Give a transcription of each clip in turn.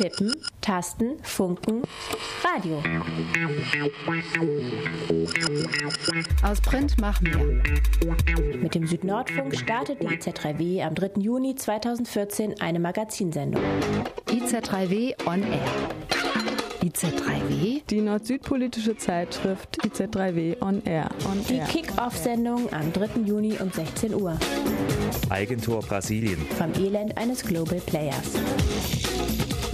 Tippen, Tasten, Funken, Radio. Aus Print mach mehr. Mit dem Südnordfunk startet die IZ3W am 3. Juni 2014 eine Magazinsendung. IZ3W on Air. IZ3W? Die nord-süd-politische Zeitschrift IZ3W on Air. On die Kick-Off-Sendung am 3. Juni um 16 Uhr. Eigentor Brasilien. Vom Elend eines Global Players.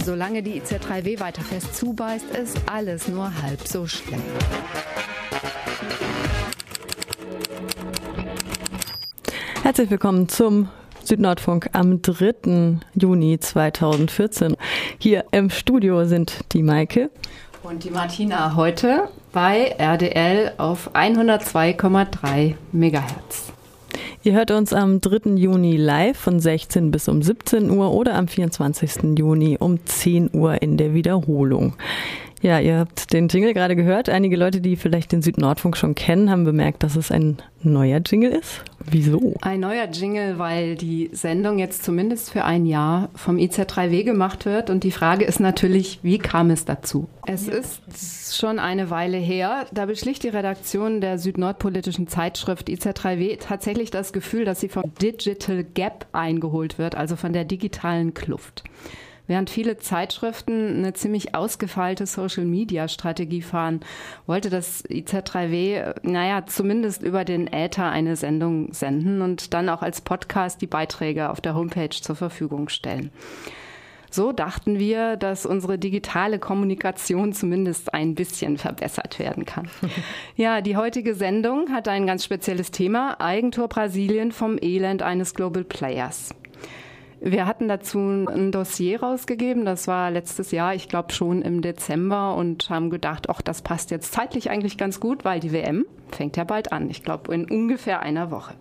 Solange die IZ3W weiter fest zubeißt, ist alles nur halb so schlimm. Herzlich willkommen zum Südnordfunk am 3. Juni 2014. Hier im Studio sind die Maike und die Martina heute bei RDL auf 102,3 Megahertz. Ihr hört uns am 3. Juni live von 16 bis um 17 Uhr oder am 24. Juni um 10 Uhr in der Wiederholung. Ja, ihr habt den Jingle gerade gehört. Einige Leute, die vielleicht den Südnordfunk schon kennen, haben bemerkt, dass es ein neuer Jingle ist. Wieso? Ein neuer Jingle, weil die Sendung jetzt zumindest für ein Jahr vom IZ3W gemacht wird. Und die Frage ist natürlich, wie kam es dazu? Es ist schon eine Weile her. Da beschlich die Redaktion der südnordpolitischen Zeitschrift IZ3W tatsächlich das Gefühl, dass sie vom Digital Gap eingeholt wird, also von der digitalen Kluft. Während viele Zeitschriften eine ziemlich ausgefeilte Social-Media-Strategie fahren, wollte das IZ3W, naja, zumindest über den Äther eine Sendung senden und dann auch als Podcast die Beiträge auf der Homepage zur Verfügung stellen. So dachten wir, dass unsere digitale Kommunikation zumindest ein bisschen verbessert werden kann. Ja, die heutige Sendung hat ein ganz spezielles Thema, Eigentor Brasilien vom Elend eines Global Players. Wir hatten dazu ein Dossier rausgegeben, das war letztes Jahr, ich glaube schon im Dezember und haben gedacht, ach, das passt jetzt zeitlich eigentlich ganz gut, weil die WM fängt ja bald an, ich glaube in ungefähr einer Woche.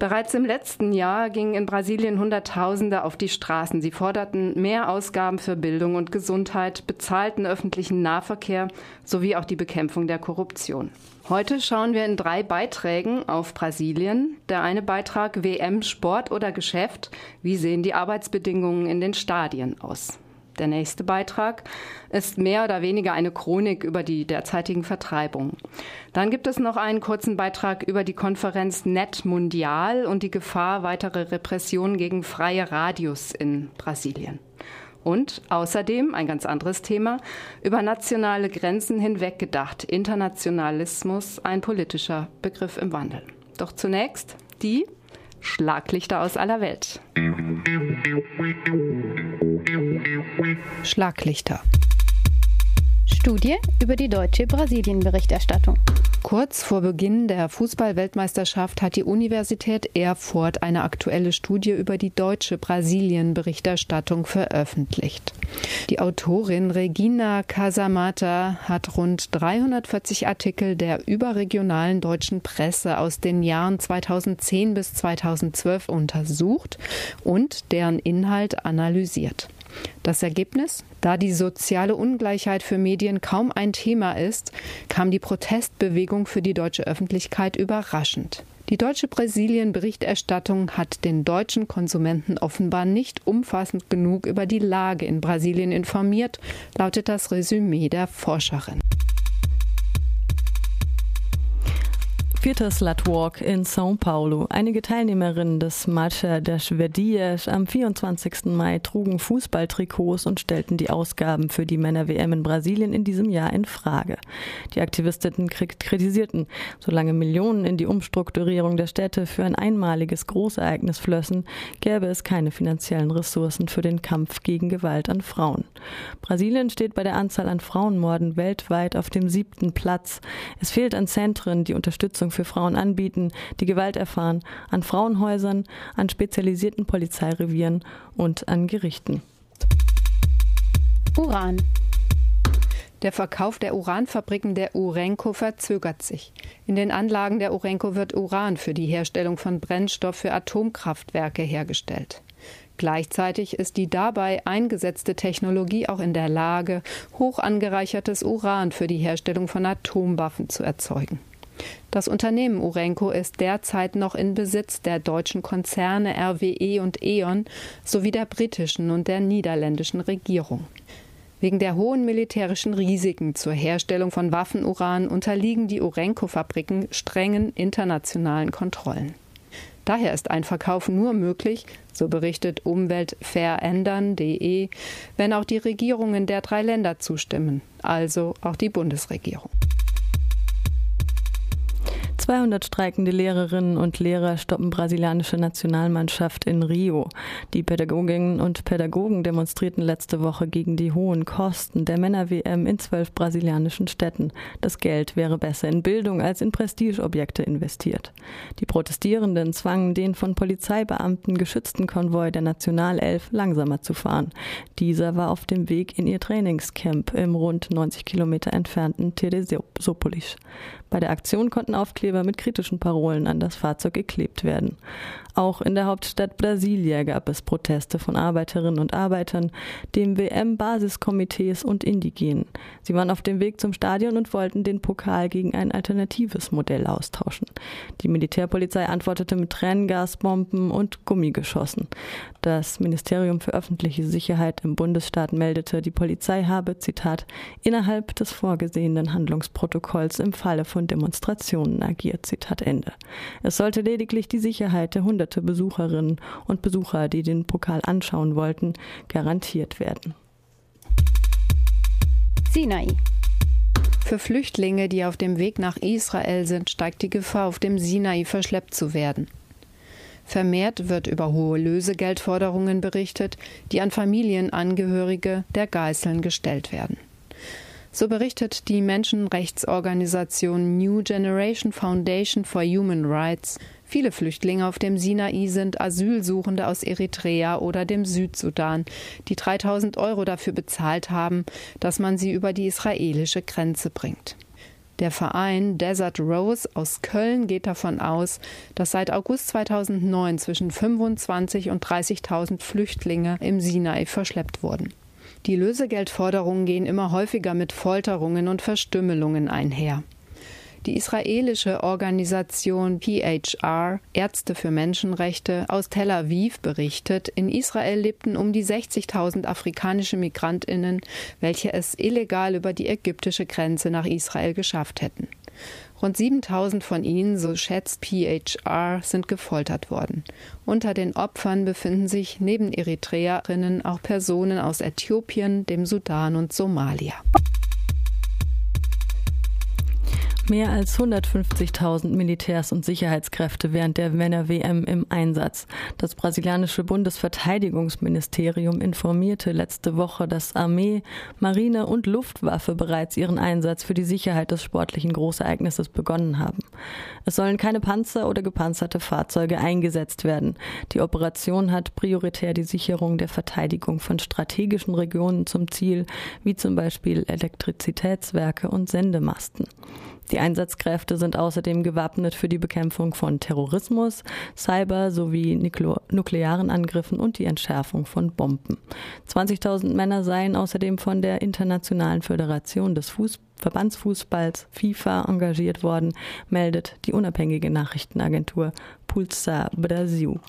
Bereits im letzten Jahr gingen in Brasilien Hunderttausende auf die Straßen. Sie forderten mehr Ausgaben für Bildung und Gesundheit, bezahlten öffentlichen Nahverkehr sowie auch die Bekämpfung der Korruption. Heute schauen wir in drei Beiträgen auf Brasilien. Der eine Beitrag WM Sport oder Geschäft. Wie sehen die Arbeitsbedingungen in den Stadien aus? Der nächste Beitrag ist mehr oder weniger eine Chronik über die derzeitigen Vertreibungen. Dann gibt es noch einen kurzen Beitrag über die Konferenz Net Mundial und die Gefahr weiterer Repressionen gegen freie Radios in Brasilien. Und außerdem ein ganz anderes Thema, über nationale Grenzen hinweg gedacht, Internationalismus, ein politischer Begriff im Wandel. Doch zunächst die Schlaglichter aus aller Welt. Schlaglichter. Studie über die deutsche Brasilien-Berichterstattung. Kurz vor Beginn der Fußball-Weltmeisterschaft hat die Universität Erfurt eine aktuelle Studie über die deutsche Brasilien-Berichterstattung veröffentlicht. Die Autorin Regina Casamata hat rund 340 Artikel der überregionalen deutschen Presse aus den Jahren 2010 bis 2012 untersucht und deren Inhalt analysiert. Das Ergebnis? Da die soziale Ungleichheit für Medien kaum ein Thema ist, kam die Protestbewegung für die deutsche Öffentlichkeit überraschend. Die deutsche Brasilien-Berichterstattung hat den deutschen Konsumenten offenbar nicht umfassend genug über die Lage in Brasilien informiert, lautet das Resümee der Forscherin. Vierter Slutwalk in São Paulo. Einige Teilnehmerinnen des Marcha das Verdias am 24. Mai trugen Fußballtrikots und stellten die Ausgaben für die Männer-WM in Brasilien in diesem Jahr in Frage. Die Aktivistinnen kritisierten, solange Millionen in die Umstrukturierung der Städte für ein einmaliges Großereignis flössen, gäbe es keine finanziellen Ressourcen für den Kampf gegen Gewalt an Frauen. Brasilien steht bei der Anzahl an Frauenmorden weltweit auf dem siebten Platz. Es fehlt an Zentren, die Unterstützung Unterstützung für Frauen anbieten, die Gewalt erfahren, an Frauenhäusern, an spezialisierten Polizeirevieren und an Gerichten. Uran. Der Verkauf der Uranfabriken der Urenco verzögert sich. In den Anlagen der Urenco wird Uran für die Herstellung von Brennstoff für Atomkraftwerke hergestellt. Gleichzeitig ist die dabei eingesetzte Technologie auch in der Lage, hoch angereichertes Uran für die Herstellung von Atomwaffen zu erzeugen. Das Unternehmen Urenco ist derzeit noch in Besitz der deutschen Konzerne RWE und E.ON sowie der britischen und der niederländischen Regierung. Wegen der hohen militärischen Risiken zur Herstellung von Waffenuran unterliegen die Urenco-Fabriken strengen internationalen Kontrollen. Daher ist ein Verkauf nur möglich, so berichtet Umweltverändern.de, wenn auch die Regierungen der drei Länder zustimmen, also auch die Bundesregierung. 200 streikende Lehrerinnen und Lehrer stoppen brasilianische Nationalmannschaft in Rio. Die Pädagoginnen und Pädagogen demonstrierten letzte Woche gegen die hohen Kosten der Männer-WM in zwölf brasilianischen Städten. Das Geld wäre besser in Bildung als in Prestigeobjekte investiert. Die Protestierenden zwangen den von Polizeibeamten geschützten Konvoi der Nationalelf langsamer zu fahren. Dieser war auf dem Weg in ihr Trainingscamp im rund 90 Kilometer entfernten Teresópolis. Bei der Aktion konnten Aufkleber mit kritischen Parolen an das Fahrzeug geklebt werden. Auch in der Hauptstadt Brasilia gab es Proteste von Arbeiterinnen und Arbeitern, dem WM-Basiskomitees und Indigenen. Sie waren auf dem Weg zum Stadion und wollten den Pokal gegen ein alternatives Modell austauschen. Die Militärpolizei antwortete mit Tränengasbomben und Gummigeschossen. Das Ministerium für öffentliche Sicherheit im Bundesstaat meldete, die Polizei habe, Zitat, innerhalb des vorgesehenen Handlungsprotokolls im Falle von Demonstrationen agiert, Zitat Ende. Es sollte lediglich die Sicherheit der hunderte Besucherinnen und Besucher, die den Pokal anschauen wollten, garantiert werden. Sinai. Für Flüchtlinge, die auf dem Weg nach Israel sind, steigt die Gefahr, auf dem Sinai verschleppt zu werden. Vermehrt wird über hohe Lösegeldforderungen berichtet, die an Familienangehörige der Geißeln gestellt werden. So berichtet die Menschenrechtsorganisation New Generation Foundation for Human Rights, viele Flüchtlinge auf dem Sinai sind Asylsuchende aus Eritrea oder dem Südsudan, die 3000 Euro dafür bezahlt haben, dass man sie über die israelische Grenze bringt. Der Verein Desert Rose aus Köln geht davon aus, dass seit August 2009 zwischen 25 und 30.000 Flüchtlinge im Sinai verschleppt wurden. Die Lösegeldforderungen gehen immer häufiger mit Folterungen und Verstümmelungen einher. Die israelische Organisation PHR Ärzte für Menschenrechte aus Tel Aviv berichtet, in Israel lebten um die 60.000 afrikanische Migrantinnen, welche es illegal über die ägyptische Grenze nach Israel geschafft hätten. Rund 7000 von ihnen, so schätzt PHR, sind gefoltert worden. Unter den Opfern befinden sich neben Eritreerinnen auch Personen aus Äthiopien, dem Sudan und Somalia. Mehr als 150.000 Militärs und Sicherheitskräfte während der Männer-WM im Einsatz. Das brasilianische Bundesverteidigungsministerium informierte letzte Woche, dass Armee, Marine und Luftwaffe bereits ihren Einsatz für die Sicherheit des sportlichen Großereignisses begonnen haben. Es sollen keine Panzer oder gepanzerte Fahrzeuge eingesetzt werden. Die Operation hat prioritär die Sicherung der Verteidigung von strategischen Regionen zum Ziel, wie zum Beispiel Elektrizitätswerke und Sendemasten. Die Einsatzkräfte sind außerdem gewappnet für die Bekämpfung von Terrorismus, Cyber sowie nuklearen Angriffen und die Entschärfung von Bomben. 20.000 Männer seien außerdem von der Internationalen Föderation des Fußballs Verbandsfußballs FIFA engagiert worden, meldet die unabhängige Nachrichtenagentur Pulsar Brasil.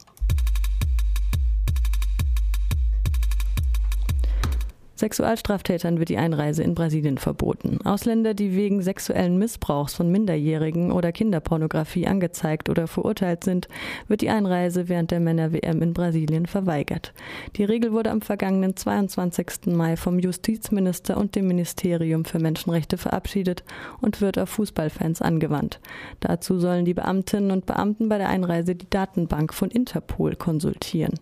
Sexualstraftätern wird die Einreise in Brasilien verboten. Ausländer, die wegen sexuellen Missbrauchs von Minderjährigen oder Kinderpornografie angezeigt oder verurteilt sind, wird die Einreise während der Männer-WM in Brasilien verweigert. Die Regel wurde am vergangenen 22. Mai vom Justizminister und dem Ministerium für Menschenrechte verabschiedet und wird auf Fußballfans angewandt. Dazu sollen die Beamtinnen und Beamten bei der Einreise die Datenbank von Interpol konsultieren.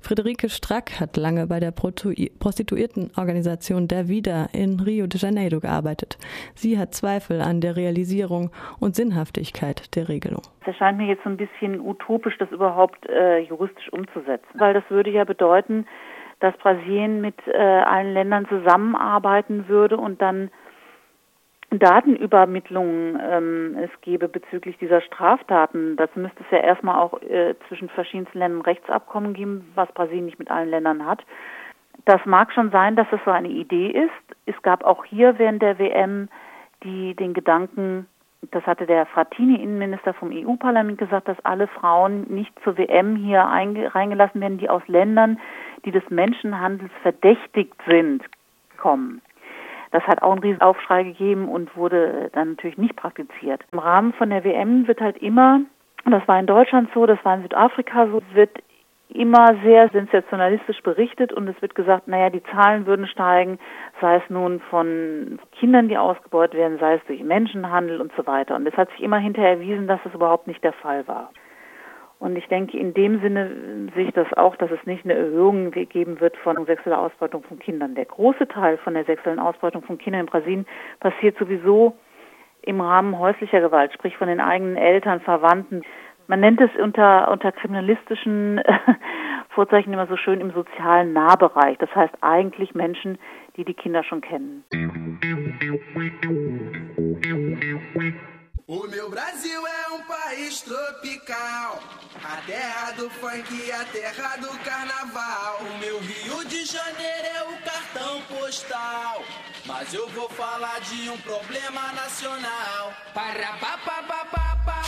Friederike Strack hat lange bei der Prostituierten Organisation der Vida in Rio de Janeiro gearbeitet. Sie hat Zweifel an der Realisierung und Sinnhaftigkeit der Regelung. Es erscheint mir jetzt so ein bisschen utopisch, das überhaupt äh, juristisch umzusetzen, weil das würde ja bedeuten, dass Brasilien mit äh, allen Ländern zusammenarbeiten würde und dann Datenübermittlungen ähm, es gäbe bezüglich dieser Straftaten. Dazu müsste es ja erstmal auch äh, zwischen verschiedensten Ländern Rechtsabkommen geben, was Brasilien nicht mit allen Ländern hat. Das mag schon sein, dass es so eine Idee ist. Es gab auch hier während der WM die, den Gedanken, das hatte der Frattini, Innenminister vom EU-Parlament, gesagt, dass alle Frauen nicht zur WM hier reingelassen werden, die aus Ländern, die des Menschenhandels verdächtigt sind, kommen. Das hat auch einen riesen Aufschrei gegeben und wurde dann natürlich nicht praktiziert. Im Rahmen von der WM wird halt immer, das war in Deutschland so, das war in Südafrika so, wird immer sehr sensationalistisch berichtet und es wird gesagt, naja, die Zahlen würden steigen, sei es nun von Kindern, die ausgebeutet werden, sei es durch Menschenhandel und so weiter. Und es hat sich immer hinterher erwiesen, dass das überhaupt nicht der Fall war. Und ich denke, in dem Sinne sehe ich das auch, dass es nicht eine Erhöhung geben wird von sexueller Ausbeutung von Kindern. Der große Teil von der sexuellen Ausbeutung von Kindern in Brasilien passiert sowieso im Rahmen häuslicher Gewalt, sprich von den eigenen Eltern, Verwandten. Man nennt es unter, unter kriminalistischen äh, Vorzeichen immer so schön im sozialen Nahbereich. Das heißt eigentlich Menschen, die die Kinder schon kennen. O meu Brasil é um país tropical, a terra do funk, a terra do carnaval. O meu Rio de Janeiro é o cartão postal, mas eu vou falar de um problema nacional. Para pa pa pa pa pa pa pa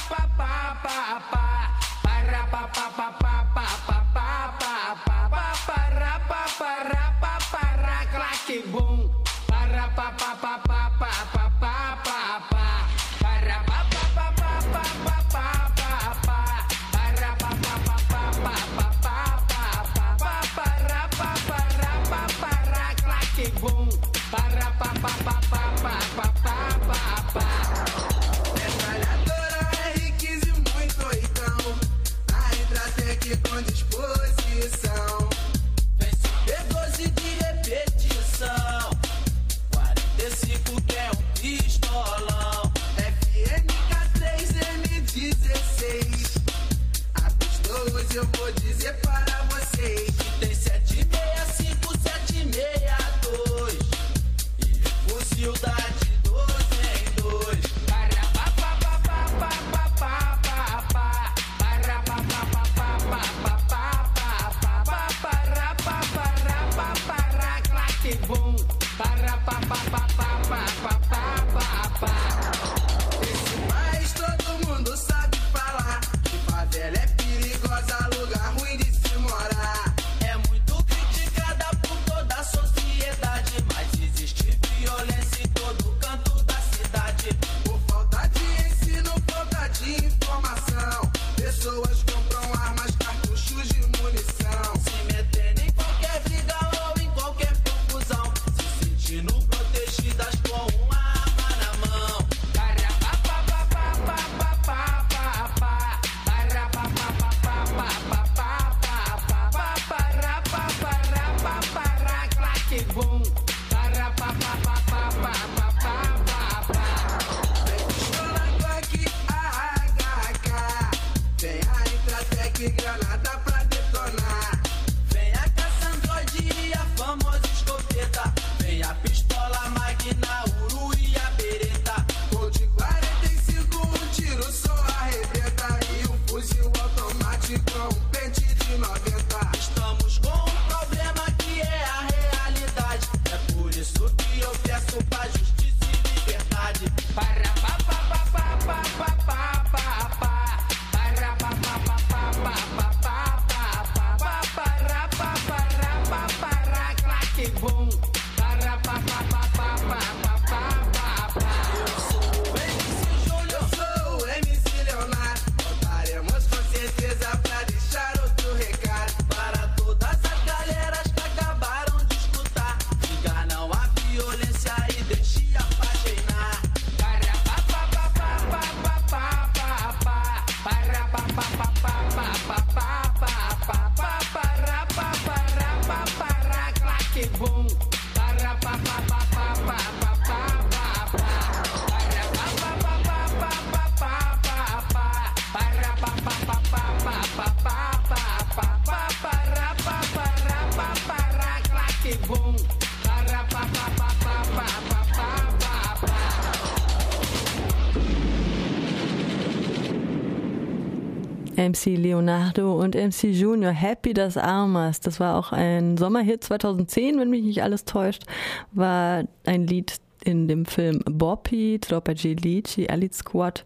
MC Leonardo und MC Junior, Happy das Armas. Das war auch ein Sommerhit 2010, wenn mich nicht alles täuscht, war ein Lied in dem Film Boppi, Troppa Gelici, Elite Squad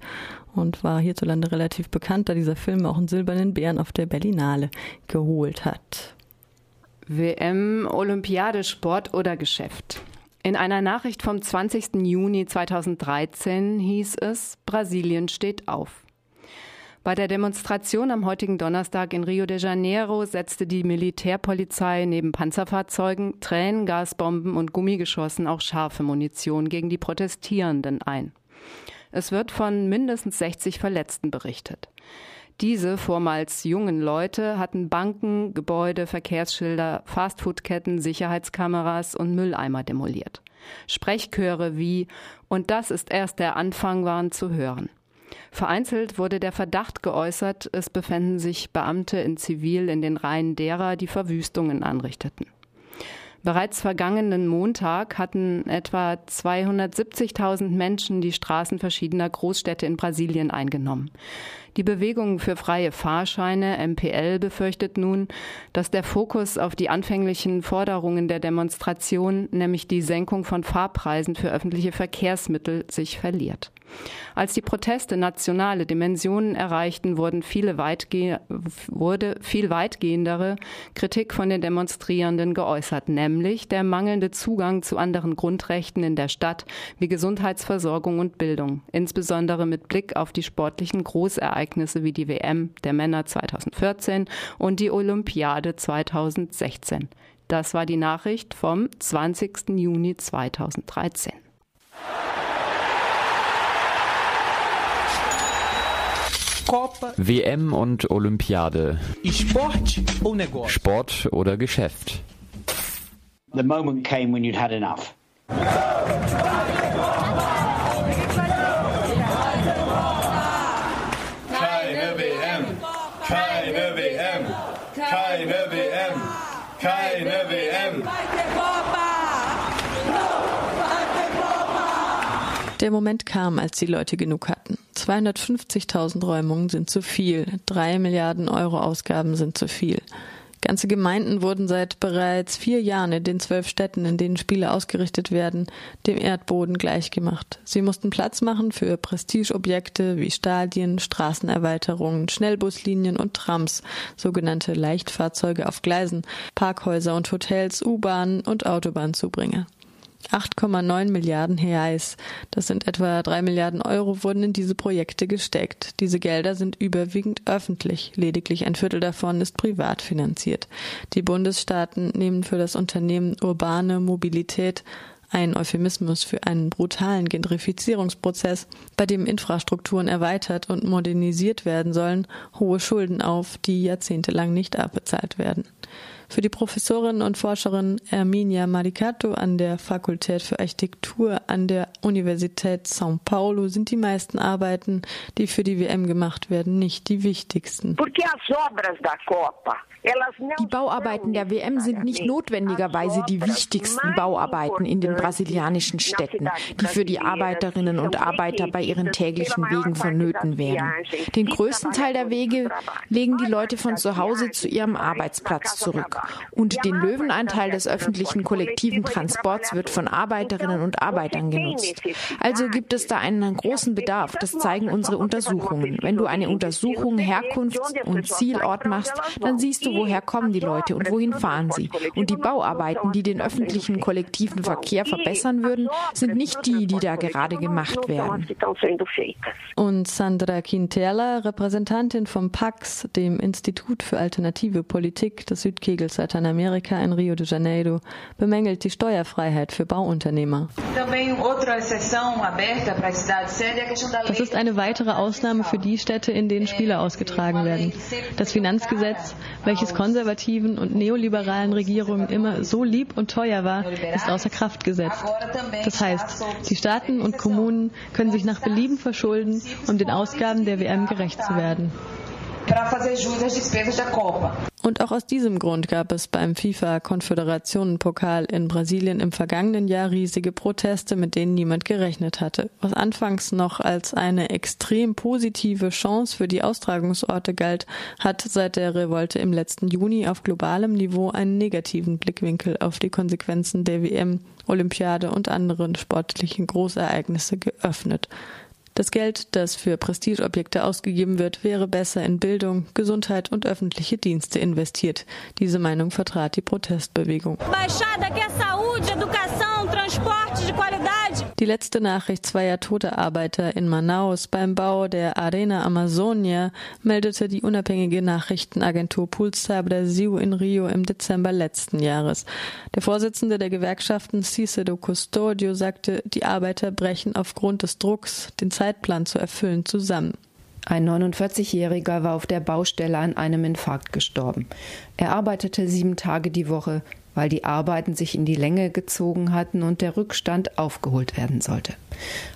und war hierzulande relativ bekannt, da dieser Film auch einen silbernen Bären auf der Berlinale geholt hat. WM, Olympiade, Sport oder Geschäft? In einer Nachricht vom 20. Juni 2013 hieß es, Brasilien steht auf. Bei der Demonstration am heutigen Donnerstag in Rio de Janeiro setzte die Militärpolizei neben Panzerfahrzeugen, Tränengasbomben und Gummigeschossen auch scharfe Munition gegen die Protestierenden ein. Es wird von mindestens 60 Verletzten berichtet. Diese vormals jungen Leute hatten Banken, Gebäude, Verkehrsschilder, Fastfoodketten, Sicherheitskameras und Mülleimer demoliert. Sprechchöre wie Und das ist erst der Anfang waren zu hören. Vereinzelt wurde der Verdacht geäußert, es befänden sich Beamte in Zivil in den Reihen derer, die Verwüstungen anrichteten. Bereits vergangenen Montag hatten etwa 270.000 Menschen die Straßen verschiedener Großstädte in Brasilien eingenommen. Die Bewegung für freie Fahrscheine MPL befürchtet nun, dass der Fokus auf die anfänglichen Forderungen der Demonstration, nämlich die Senkung von Fahrpreisen für öffentliche Verkehrsmittel, sich verliert. Als die Proteste nationale Dimensionen erreichten, wurden viele weitge wurde viel weitgehendere Kritik von den Demonstrierenden geäußert, nämlich der mangelnde Zugang zu anderen Grundrechten in der Stadt wie Gesundheitsversorgung und Bildung, insbesondere mit Blick auf die sportlichen Großereignisse wie die WM der Männer 2014 und die Olympiade 2016. Das war die Nachricht vom 20. Juni 2013. WM und Olympiade. Sport oder Geschäft. The moment came when you'd had enough. Keine WM. Der Moment kam, als die Leute genug hatten. 250.000 Räumungen sind zu viel, drei Milliarden Euro Ausgaben sind zu viel. Ganze Gemeinden wurden seit bereits vier Jahren in den zwölf Städten, in denen Spiele ausgerichtet werden, dem Erdboden gleichgemacht. Sie mussten Platz machen für Prestigeobjekte wie Stadien, Straßenerweiterungen, Schnellbuslinien und Trams, sogenannte Leichtfahrzeuge auf Gleisen, Parkhäuser und Hotels, U-Bahnen und Autobahnzubringer. 8,9 Milliarden Reais, das sind etwa 3 Milliarden Euro, wurden in diese Projekte gesteckt. Diese Gelder sind überwiegend öffentlich, lediglich ein Viertel davon ist privat finanziert. Die Bundesstaaten nehmen für das Unternehmen Urbane Mobilität ein Euphemismus für einen brutalen Gentrifizierungsprozess, bei dem Infrastrukturen erweitert und modernisiert werden sollen, hohe Schulden auf, die jahrzehntelang nicht abbezahlt werden. Für die Professorin und Forscherin Erminia Maricato an der Fakultät für Architektur an der Universität São Paulo sind die meisten Arbeiten, die für die WM gemacht werden, nicht die wichtigsten. Die Bauarbeiten der WM sind nicht notwendigerweise die wichtigsten Bauarbeiten in den brasilianischen Städten, die für die Arbeiterinnen und Arbeiter bei ihren täglichen Wegen vonnöten wären. Den größten Teil der Wege legen die Leute von zu Hause zu ihrem Arbeitsplatz zurück. Und den Löwenanteil des öffentlichen kollektiven Transports wird von Arbeiterinnen und Arbeitern genutzt. Also gibt es da einen großen Bedarf. Das zeigen unsere Untersuchungen. Wenn du eine Untersuchung Herkunfts- und Zielort machst, dann siehst du, woher kommen die Leute und wohin fahren sie. Und die Bauarbeiten, die den öffentlichen kollektiven Verkehr verbessern würden, sind nicht die, die da gerade gemacht werden. Und Sandra Quintela, Repräsentantin vom PAX, dem Institut für alternative Politik des Südkegels Lateinamerika in Rio de Janeiro, bemängelt die Steuerfreiheit für Bauunternehmer. Das ist eine weitere Ausnahme für die Städte, in denen Spiele ausgetragen werden. Das Finanzgesetz, welches konservativen und neoliberalen Regierungen immer so lieb und teuer war, ist außer Kraft gesetzt. Das heißt, die Staaten und Kommunen können sich nach Belieben verschulden, um den Ausgaben der WM gerecht zu werden. Und auch aus diesem Grund gab es beim FIFA-Konföderationenpokal in Brasilien im vergangenen Jahr riesige Proteste, mit denen niemand gerechnet hatte. Was anfangs noch als eine extrem positive Chance für die Austragungsorte galt, hat seit der Revolte im letzten Juni auf globalem Niveau einen negativen Blickwinkel auf die Konsequenzen der WM, Olympiade und anderen sportlichen Großereignisse geöffnet. Das Geld, das für Prestigeobjekte ausgegeben wird, wäre besser in Bildung, Gesundheit und öffentliche Dienste investiert. Diese Meinung vertrat die Protestbewegung. Baixada quer saúde, educação, transporte. Die letzte Nachricht zweier toter Arbeiter in Manaus beim Bau der Arena Amazonia meldete die unabhängige Nachrichtenagentur Pulsar Brasil in Rio im Dezember letzten Jahres. Der Vorsitzende der Gewerkschaften Cicero Custodio sagte, die Arbeiter brechen aufgrund des Drucks, den Zeitplan zu erfüllen, zusammen. Ein 49-Jähriger war auf der Baustelle an einem Infarkt gestorben. Er arbeitete sieben Tage die Woche, weil die Arbeiten sich in die Länge gezogen hatten und der Rückstand aufgeholt werden sollte.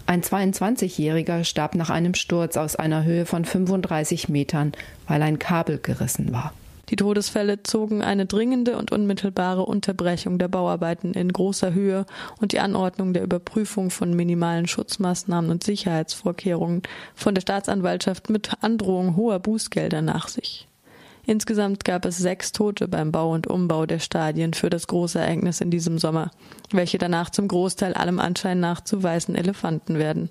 Ein 22-Jähriger starb nach einem Sturz aus einer Höhe von 35 Metern, weil ein Kabel gerissen war. Die Todesfälle zogen eine dringende und unmittelbare Unterbrechung der Bauarbeiten in großer Höhe und die Anordnung der Überprüfung von minimalen Schutzmaßnahmen und Sicherheitsvorkehrungen von der Staatsanwaltschaft mit Androhung hoher Bußgelder nach sich. Insgesamt gab es sechs Tote beim Bau und Umbau der Stadien für das große Ereignis in diesem Sommer, welche danach zum Großteil allem Anschein nach zu weißen Elefanten werden.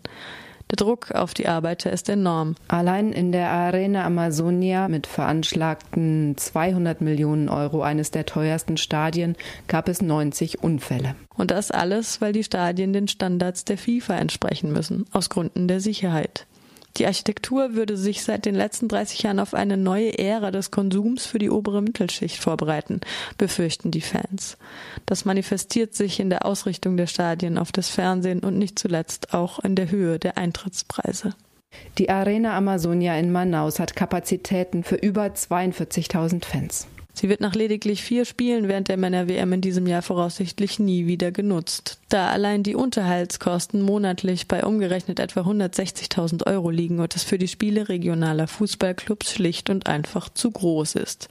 Der Druck auf die Arbeiter ist enorm. Allein in der Arena Amazonia mit veranschlagten 200 Millionen Euro eines der teuersten Stadien gab es 90 Unfälle. Und das alles, weil die Stadien den Standards der FIFA entsprechen müssen, aus Gründen der Sicherheit. Die Architektur würde sich seit den letzten 30 Jahren auf eine neue Ära des Konsums für die obere Mittelschicht vorbereiten, befürchten die Fans. Das manifestiert sich in der Ausrichtung der Stadien auf das Fernsehen und nicht zuletzt auch in der Höhe der Eintrittspreise. Die Arena Amazonia in Manaus hat Kapazitäten für über 42.000 Fans. Sie wird nach lediglich vier Spielen während der Männer-WM in diesem Jahr voraussichtlich nie wieder genutzt. Da allein die Unterhaltskosten monatlich bei umgerechnet etwa 160.000 Euro liegen und es für die Spiele regionaler Fußballclubs schlicht und einfach zu groß ist.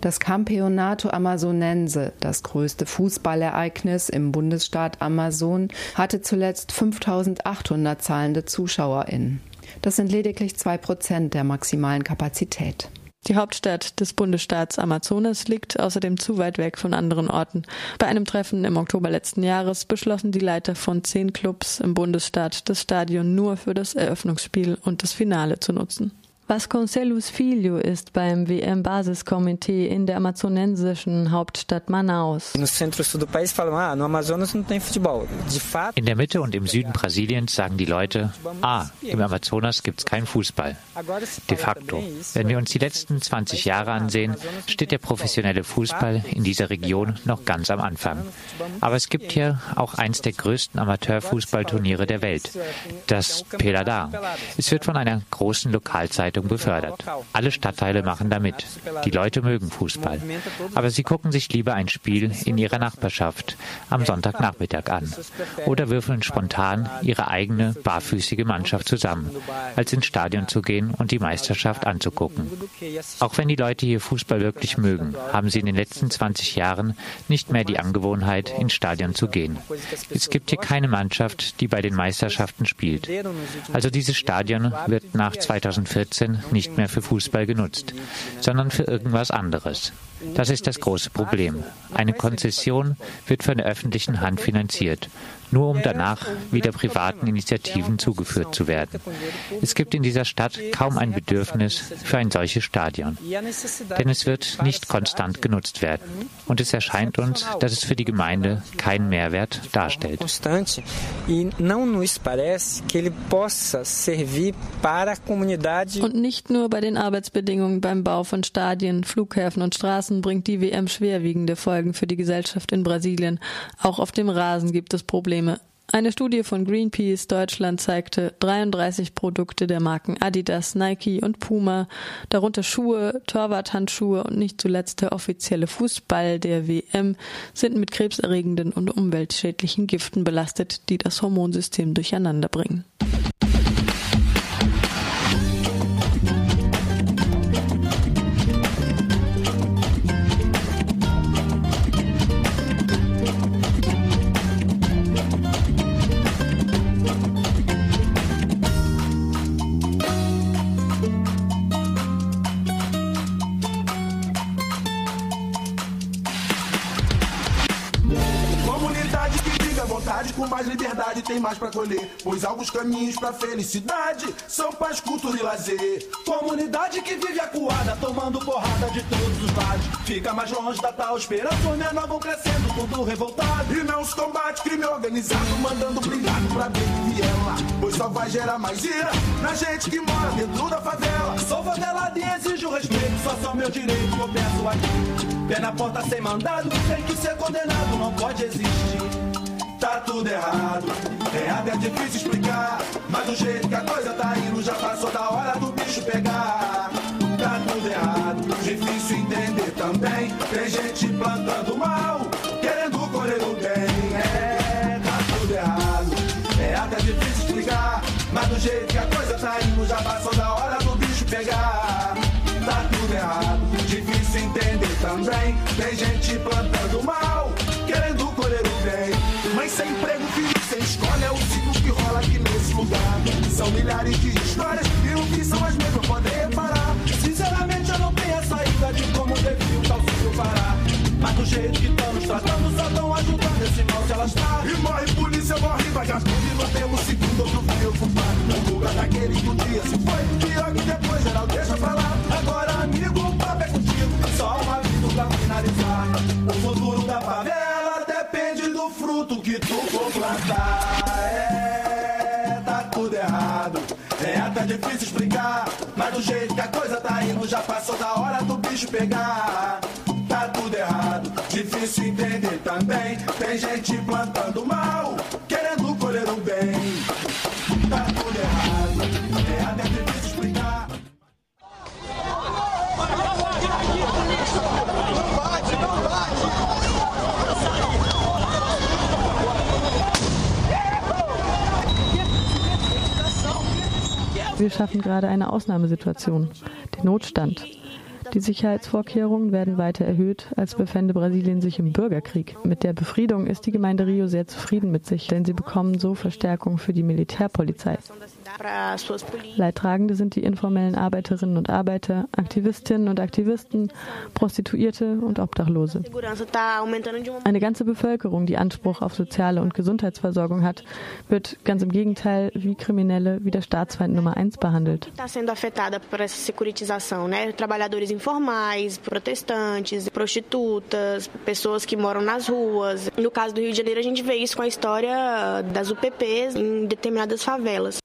Das Campeonato Amazonense, das größte Fußballereignis im Bundesstaat Amazon, hatte zuletzt 5800 zahlende ZuschauerInnen. Das sind lediglich zwei Prozent der maximalen Kapazität. Die Hauptstadt des Bundesstaats Amazonas liegt außerdem zu weit weg von anderen Orten. Bei einem Treffen im Oktober letzten Jahres beschlossen die Leiter von zehn Clubs im Bundesstaat, das Stadion nur für das Eröffnungsspiel und das Finale zu nutzen. Vasconcelos Filho ist beim WM-Basiskomitee in der amazonensischen Hauptstadt Manaus. In der Mitte und im Süden Brasiliens sagen die Leute, ah, im Amazonas gibt es keinen Fußball. De facto. Wenn wir uns die letzten 20 Jahre ansehen, steht der professionelle Fußball in dieser Region noch ganz am Anfang. Aber es gibt hier auch eins der größten Amateurfußballturniere der Welt, das Peladar. Es wird von einer großen Lokalzeitung Entwicklung befördert. Alle Stadtteile machen damit. Die Leute mögen Fußball. Aber sie gucken sich lieber ein Spiel in ihrer Nachbarschaft am Sonntagnachmittag an oder würfeln spontan ihre eigene barfüßige Mannschaft zusammen, als ins Stadion zu gehen und die Meisterschaft anzugucken. Auch wenn die Leute hier Fußball wirklich mögen, haben sie in den letzten 20 Jahren nicht mehr die Angewohnheit, ins Stadion zu gehen. Es gibt hier keine Mannschaft, die bei den Meisterschaften spielt. Also dieses Stadion wird nach 2014 nicht mehr für Fußball genutzt, sondern für irgendwas anderes. Das ist das große Problem. Eine Konzession wird von der öffentlichen Hand finanziert, nur um danach wieder privaten Initiativen zugeführt zu werden. Es gibt in dieser Stadt kaum ein Bedürfnis für ein solches Stadion, denn es wird nicht konstant genutzt werden. Und es erscheint uns, dass es für die Gemeinde keinen Mehrwert darstellt. Und nicht nur bei den Arbeitsbedingungen beim Bau von Stadien, Flughäfen und Straßen Straßen bringt die WM schwerwiegende Folgen für die Gesellschaft in Brasilien. Auch auf dem Rasen gibt es Probleme. Eine Studie von Greenpeace Deutschland zeigte, 33 Produkte der Marken Adidas, Nike und Puma, darunter Schuhe, Torwarthandschuhe und nicht zuletzt der offizielle Fußball der WM, sind mit krebserregenden und umweltschädlichen Giften belastet, die das Hormonsystem durcheinander colher, pois alguns caminhos para felicidade são paz, cultura e lazer. Comunidade que vive acuada, tomando porrada de todos os lados. Fica mais longe da tal esperança, os menores vão crescendo, tudo revoltado. E não se combate crime organizado, mandando blindado pra que vier lá. Pois só vai gerar mais ira na gente que mora dentro da favela. Sou favelado e exijo respeito, só são meus direitos que eu peço aqui. Pé na porta sem mandado, tem que ser condenado, não pode existir. Tá tudo errado, é difícil explicar. Mas do jeito que a coisa tá indo, já passou da hora do bicho pegar. Tá tudo errado, difícil entender também. Tem gente plantando mal, querendo colher o bem. É, tá tudo errado, é difícil explicar. Mas do jeito que a coisa tá indo, já passou da hora do bicho pegar. Tá tudo errado, difícil entender também. Tem gente plantando mal, querendo colher o bem. Sem emprego, filho sem escola, é o ciclo que rola aqui nesse lugar. São milhares de histórias e o que são as mesmas podem reparar. Sinceramente, eu não tenho a saída de como devia o tal ciclo parar. Mas do jeito que estão nos tratando, só estão ajudando esse mal se alastrar. E morre polícia, morre vagabundo e não temos segundo outro eu culpado. Lugar daquele que um dia se foi, pior que depois geral deixa pra lá. Pegar. Tá tudo errado, difícil entender também. Tem gente plantando mal, querendo colher o bem. Tá tudo errado, é até difícil explicar. Wir schaffen gerade eine Ausnahmesituation, den Notstand. Die Sicherheitsvorkehrungen werden weiter erhöht, als befände Brasilien sich im Bürgerkrieg. Mit der Befriedung ist die Gemeinde Rio sehr zufrieden mit sich, denn sie bekommen so Verstärkung für die Militärpolizei. Leidtragende sind die informellen Arbeiterinnen und Arbeiter, Aktivistinnen und Aktivisten, Prostituierte und Obdachlose. Eine ganze Bevölkerung, die Anspruch auf soziale und Gesundheitsversorgung hat, wird ganz im Gegenteil wie Kriminelle, wie der Staatsfeind Nummer eins behandelt. pessoas que moram nas ruas. No caso do Rio de Janeiro, a gente vê isso com a história das UPPs em determinadas favelas.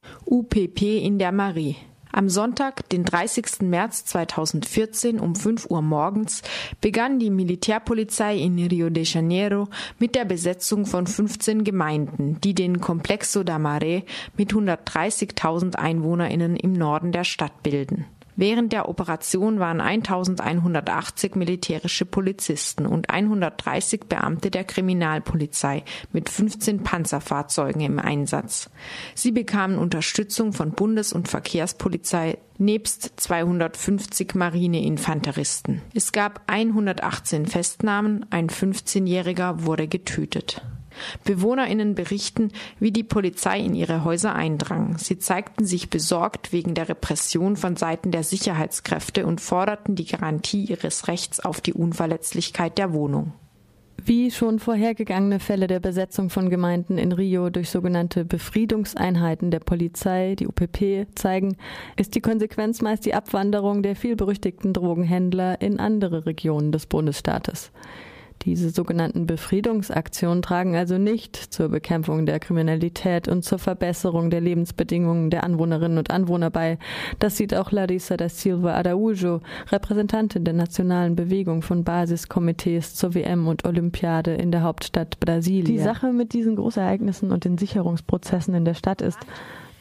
UPP in der Marie. Am Sonntag, den 30. März 2014 um 5 Uhr morgens begann die Militärpolizei in Rio de Janeiro mit der Besetzung von 15 Gemeinden, die den Complexo da Maré mit 130.000 Einwohnerinnen im Norden der Stadt bilden. Während der Operation waren 1180 militärische Polizisten und 130 Beamte der Kriminalpolizei mit 15 Panzerfahrzeugen im Einsatz. Sie bekamen Unterstützung von Bundes- und Verkehrspolizei nebst 250 Marineinfanteristen. Es gab 118 Festnahmen, ein 15-Jähriger wurde getötet. BewohnerInnen berichten, wie die Polizei in ihre Häuser eindrang. Sie zeigten sich besorgt wegen der Repression von Seiten der Sicherheitskräfte und forderten die Garantie ihres Rechts auf die Unverletzlichkeit der Wohnung. Wie schon vorhergegangene Fälle der Besetzung von Gemeinden in Rio durch sogenannte Befriedungseinheiten der Polizei, die UPP, zeigen, ist die Konsequenz meist die Abwanderung der vielberüchtigten Drogenhändler in andere Regionen des Bundesstaates. Diese sogenannten Befriedungsaktionen tragen also nicht zur Bekämpfung der Kriminalität und zur Verbesserung der Lebensbedingungen der Anwohnerinnen und Anwohner bei. Das sieht auch Larissa da Silva Araújo, Repräsentantin der nationalen Bewegung von Basiskomitees zur WM und Olympiade in der Hauptstadt Brasilia. Die Sache mit diesen Großereignissen und den Sicherungsprozessen in der Stadt ist,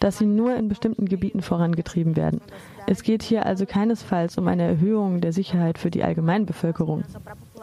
dass sie nur in bestimmten Gebieten vorangetrieben werden. Es geht hier also keinesfalls um eine Erhöhung der Sicherheit für die Allgemeinbevölkerung.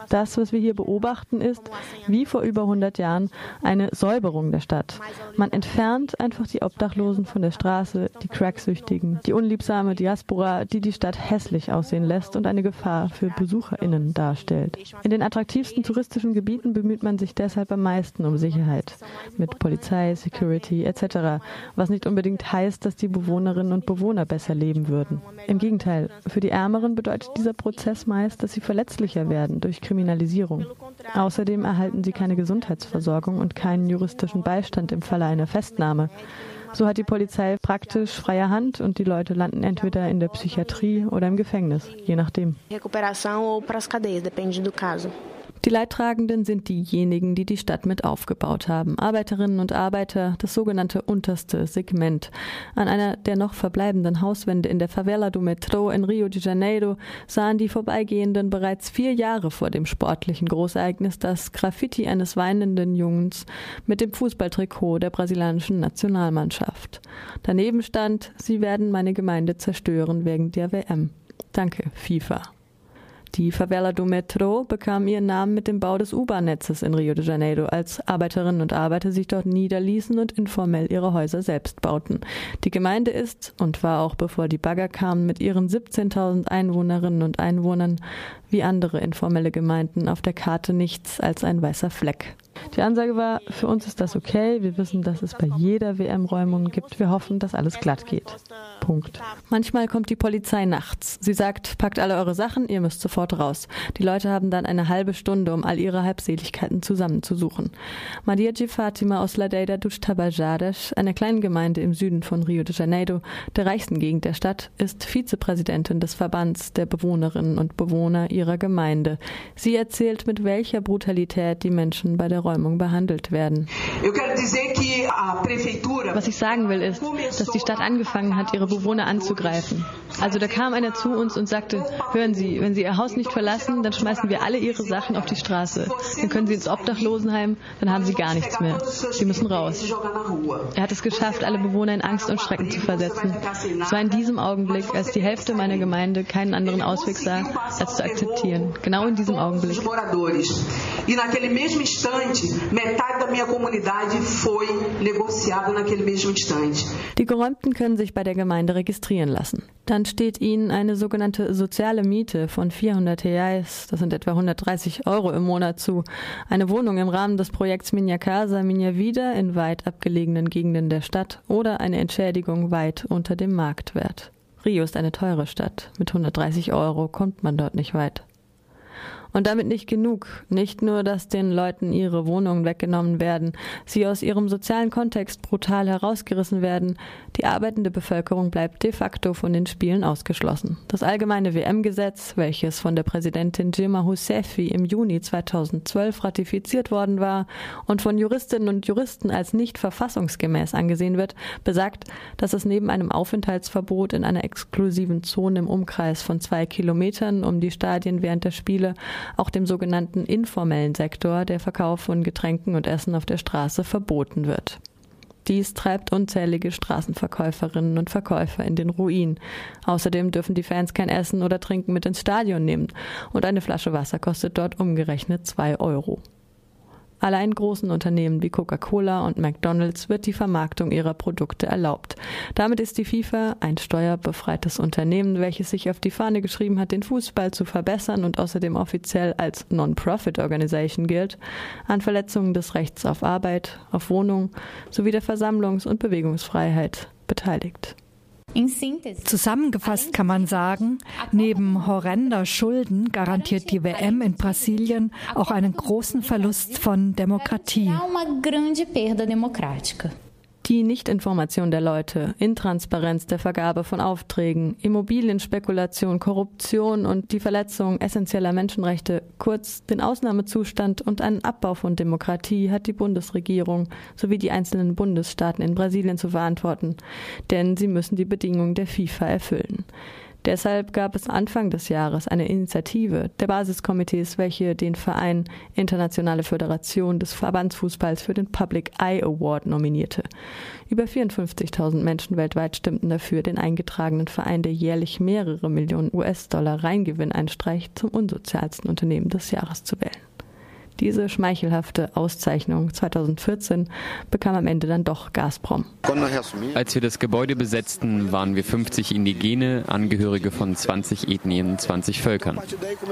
Das, was wir hier beobachten, ist, wie vor über 100 Jahren, eine Säuberung der Stadt. Man entfernt einfach die Obdachlosen von der Straße, die Cracksüchtigen, die unliebsame Diaspora, die die Stadt hässlich aussehen lässt und eine Gefahr für BesucherInnen darstellt. In den attraktivsten touristischen Gebieten bemüht man sich deshalb am meisten um Sicherheit. Mit Polizei, Security etc., was nicht unbedingt heißt, dass die Bewohnerinnen und Bewohner besser leben würden. Im Gegenteil, für die Ärmeren bedeutet dieser Prozess meist, dass sie verletzlicher werden durch Kriminalisierung. Außerdem erhalten sie keine Gesundheitsversorgung und keinen juristischen Beistand im Falle einer Festnahme. So hat die Polizei praktisch freie Hand und die Leute landen entweder in der Psychiatrie oder im Gefängnis, je nachdem. Die Leidtragenden sind diejenigen, die die Stadt mit aufgebaut haben. Arbeiterinnen und Arbeiter, das sogenannte unterste Segment. An einer der noch verbleibenden Hauswände in der Favela do Metro in Rio de Janeiro sahen die Vorbeigehenden bereits vier Jahre vor dem sportlichen Großereignis das Graffiti eines weinenden Jungs mit dem Fußballtrikot der brasilianischen Nationalmannschaft. Daneben stand, sie werden meine Gemeinde zerstören wegen der WM. Danke, FIFA. Die Favela do Metro bekam ihren Namen mit dem Bau des U-Bahn-Netzes in Rio de Janeiro, als Arbeiterinnen und Arbeiter sich dort niederließen und informell ihre Häuser selbst bauten. Die Gemeinde ist und war auch bevor die Bagger kamen mit ihren 17.000 Einwohnerinnen und Einwohnern wie andere informelle Gemeinden auf der Karte nichts als ein weißer Fleck. Die Ansage war, für uns ist das okay, wir wissen, dass es bei jeder WM-Räumung gibt, wir hoffen, dass alles glatt geht. Punkt. Manchmal kommt die Polizei nachts. Sie sagt, packt alle eure Sachen, ihr müsst sofort raus. Die Leute haben dann eine halbe Stunde, um all ihre Halbseligkeiten zusammenzusuchen. Madiaji Fatima aus Ladeira dos Tabajades, einer kleinen Gemeinde im Süden von Rio de Janeiro, der reichsten Gegend der Stadt, ist Vizepräsidentin des Verbands der Bewohnerinnen und Bewohner ihrer Gemeinde. Sie erzählt, mit welcher Brutalität die Menschen bei der Räumung behandelt werden. Was ich sagen will, ist, dass die Stadt angefangen hat, ihre Bewohner anzugreifen. Also da kam einer zu uns und sagte, hören Sie, wenn Sie Ihr Haus nicht verlassen, dann schmeißen wir alle Ihre Sachen auf die Straße. Dann können Sie ins Obdachlosenheim, dann haben Sie gar nichts mehr. Sie müssen raus. Er hat es geschafft, alle Bewohner in Angst und Schrecken zu versetzen. Es war in diesem Augenblick, als die Hälfte meiner Gemeinde keinen anderen Ausweg sah, als zu akzeptieren. Genau in diesem Augenblick. Die Geräumten können sich bei der Gemeinde registrieren lassen. Dann steht ihnen eine sogenannte soziale Miete von 400 Reais, das sind etwa 130 Euro im Monat zu. Eine Wohnung im Rahmen des Projekts Minha Casa, Minha Vida in weit abgelegenen Gegenden der Stadt oder eine Entschädigung weit unter dem Marktwert. Rio ist eine teure Stadt. Mit 130 Euro kommt man dort nicht weit. Und damit nicht genug. Nicht nur, dass den Leuten ihre Wohnungen weggenommen werden, sie aus ihrem sozialen Kontext brutal herausgerissen werden, die arbeitende Bevölkerung bleibt de facto von den Spielen ausgeschlossen. Das allgemeine WM-Gesetz, welches von der Präsidentin Dilma Rousseff im Juni 2012 ratifiziert worden war und von Juristinnen und Juristen als nicht verfassungsgemäß angesehen wird, besagt, dass es neben einem Aufenthaltsverbot in einer exklusiven Zone im Umkreis von zwei Kilometern um die Stadien während der Spiele auch dem sogenannten informellen Sektor der Verkauf von Getränken und Essen auf der Straße verboten wird. Dies treibt unzählige Straßenverkäuferinnen und Verkäufer in den Ruin. Außerdem dürfen die Fans kein Essen oder Trinken mit ins Stadion nehmen und eine Flasche Wasser kostet dort umgerechnet zwei Euro. Allein großen Unternehmen wie Coca-Cola und McDonald's wird die Vermarktung ihrer Produkte erlaubt. Damit ist die FIFA ein steuerbefreites Unternehmen, welches sich auf die Fahne geschrieben hat, den Fußball zu verbessern und außerdem offiziell als Non-Profit Organization gilt, an Verletzungen des Rechts auf Arbeit, auf Wohnung sowie der Versammlungs- und Bewegungsfreiheit beteiligt. Zusammengefasst kann man sagen, neben horrender Schulden garantiert die WM in Brasilien auch einen großen Verlust von Demokratie. Die Nichtinformation der Leute, Intransparenz der Vergabe von Aufträgen, Immobilienspekulation, Korruption und die Verletzung essentieller Menschenrechte, kurz den Ausnahmezustand und einen Abbau von Demokratie hat die Bundesregierung sowie die einzelnen Bundesstaaten in Brasilien zu verantworten, denn sie müssen die Bedingungen der FIFA erfüllen. Deshalb gab es Anfang des Jahres eine Initiative der Basiskomitees, welche den Verein Internationale Föderation des Verbandsfußballs für den Public Eye Award nominierte. Über 54.000 Menschen weltweit stimmten dafür, den eingetragenen Verein, der jährlich mehrere Millionen US-Dollar Reingewinn einstreicht, zum unsozialsten Unternehmen des Jahres zu wählen. Diese schmeichelhafte Auszeichnung 2014 bekam am Ende dann doch Gazprom. Als wir das Gebäude besetzten, waren wir 50 Indigene, Angehörige von 20 Ethnien, 20 Völkern.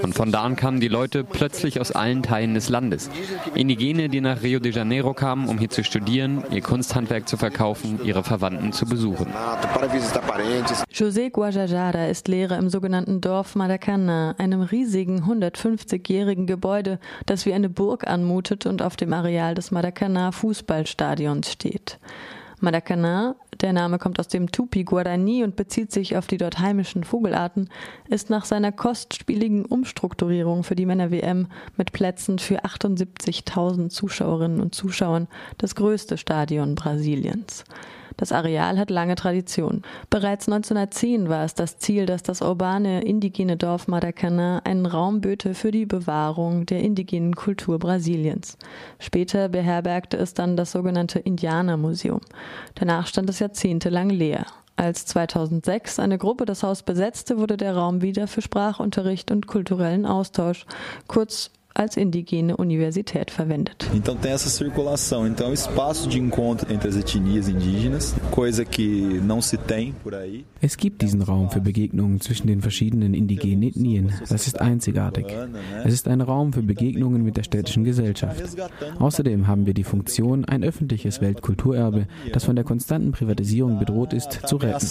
Und von da an kamen die Leute plötzlich aus allen Teilen des Landes. Indigene, die nach Rio de Janeiro kamen, um hier zu studieren, ihr Kunsthandwerk zu verkaufen, ihre Verwandten zu besuchen. José Guajajara ist Lehrer im sogenannten Dorf Maracanã, einem riesigen 150-jährigen Gebäude, das wie eine Burg anmutet und auf dem Areal des Maracanã Fußballstadions steht. Maracanã, der Name kommt aus dem Tupi-Guarani und bezieht sich auf die dort heimischen Vogelarten, ist nach seiner kostspieligen Umstrukturierung für die Männer-WM mit Plätzen für 78.000 Zuschauerinnen und Zuschauern das größte Stadion Brasiliens. Das Areal hat lange Tradition. Bereits 1910 war es das Ziel, dass das urbane indigene Dorf Maracanã einen Raum böte für die Bewahrung der indigenen Kultur Brasiliens. Später beherbergte es dann das sogenannte Indianermuseum. Danach stand es jahrzehntelang leer. Als 2006 eine Gruppe das Haus besetzte, wurde der Raum wieder für Sprachunterricht und kulturellen Austausch, kurz als indigene Universität verwendet. Então tem essa circulação, então é espaço de encontro entre as etnias indígenas, coisa que não se tem por aí. Es gibt diesen Raum für Begegnungen zwischen den verschiedenen indigenen Ethnien. Das ist einzigartig. Es ist ein Raum für Begegnungen mit der städtischen Gesellschaft. Außerdem haben wir die Funktion, ein öffentliches Weltkulturerbe, das von der konstanten Privatisierung bedroht ist, zu retten.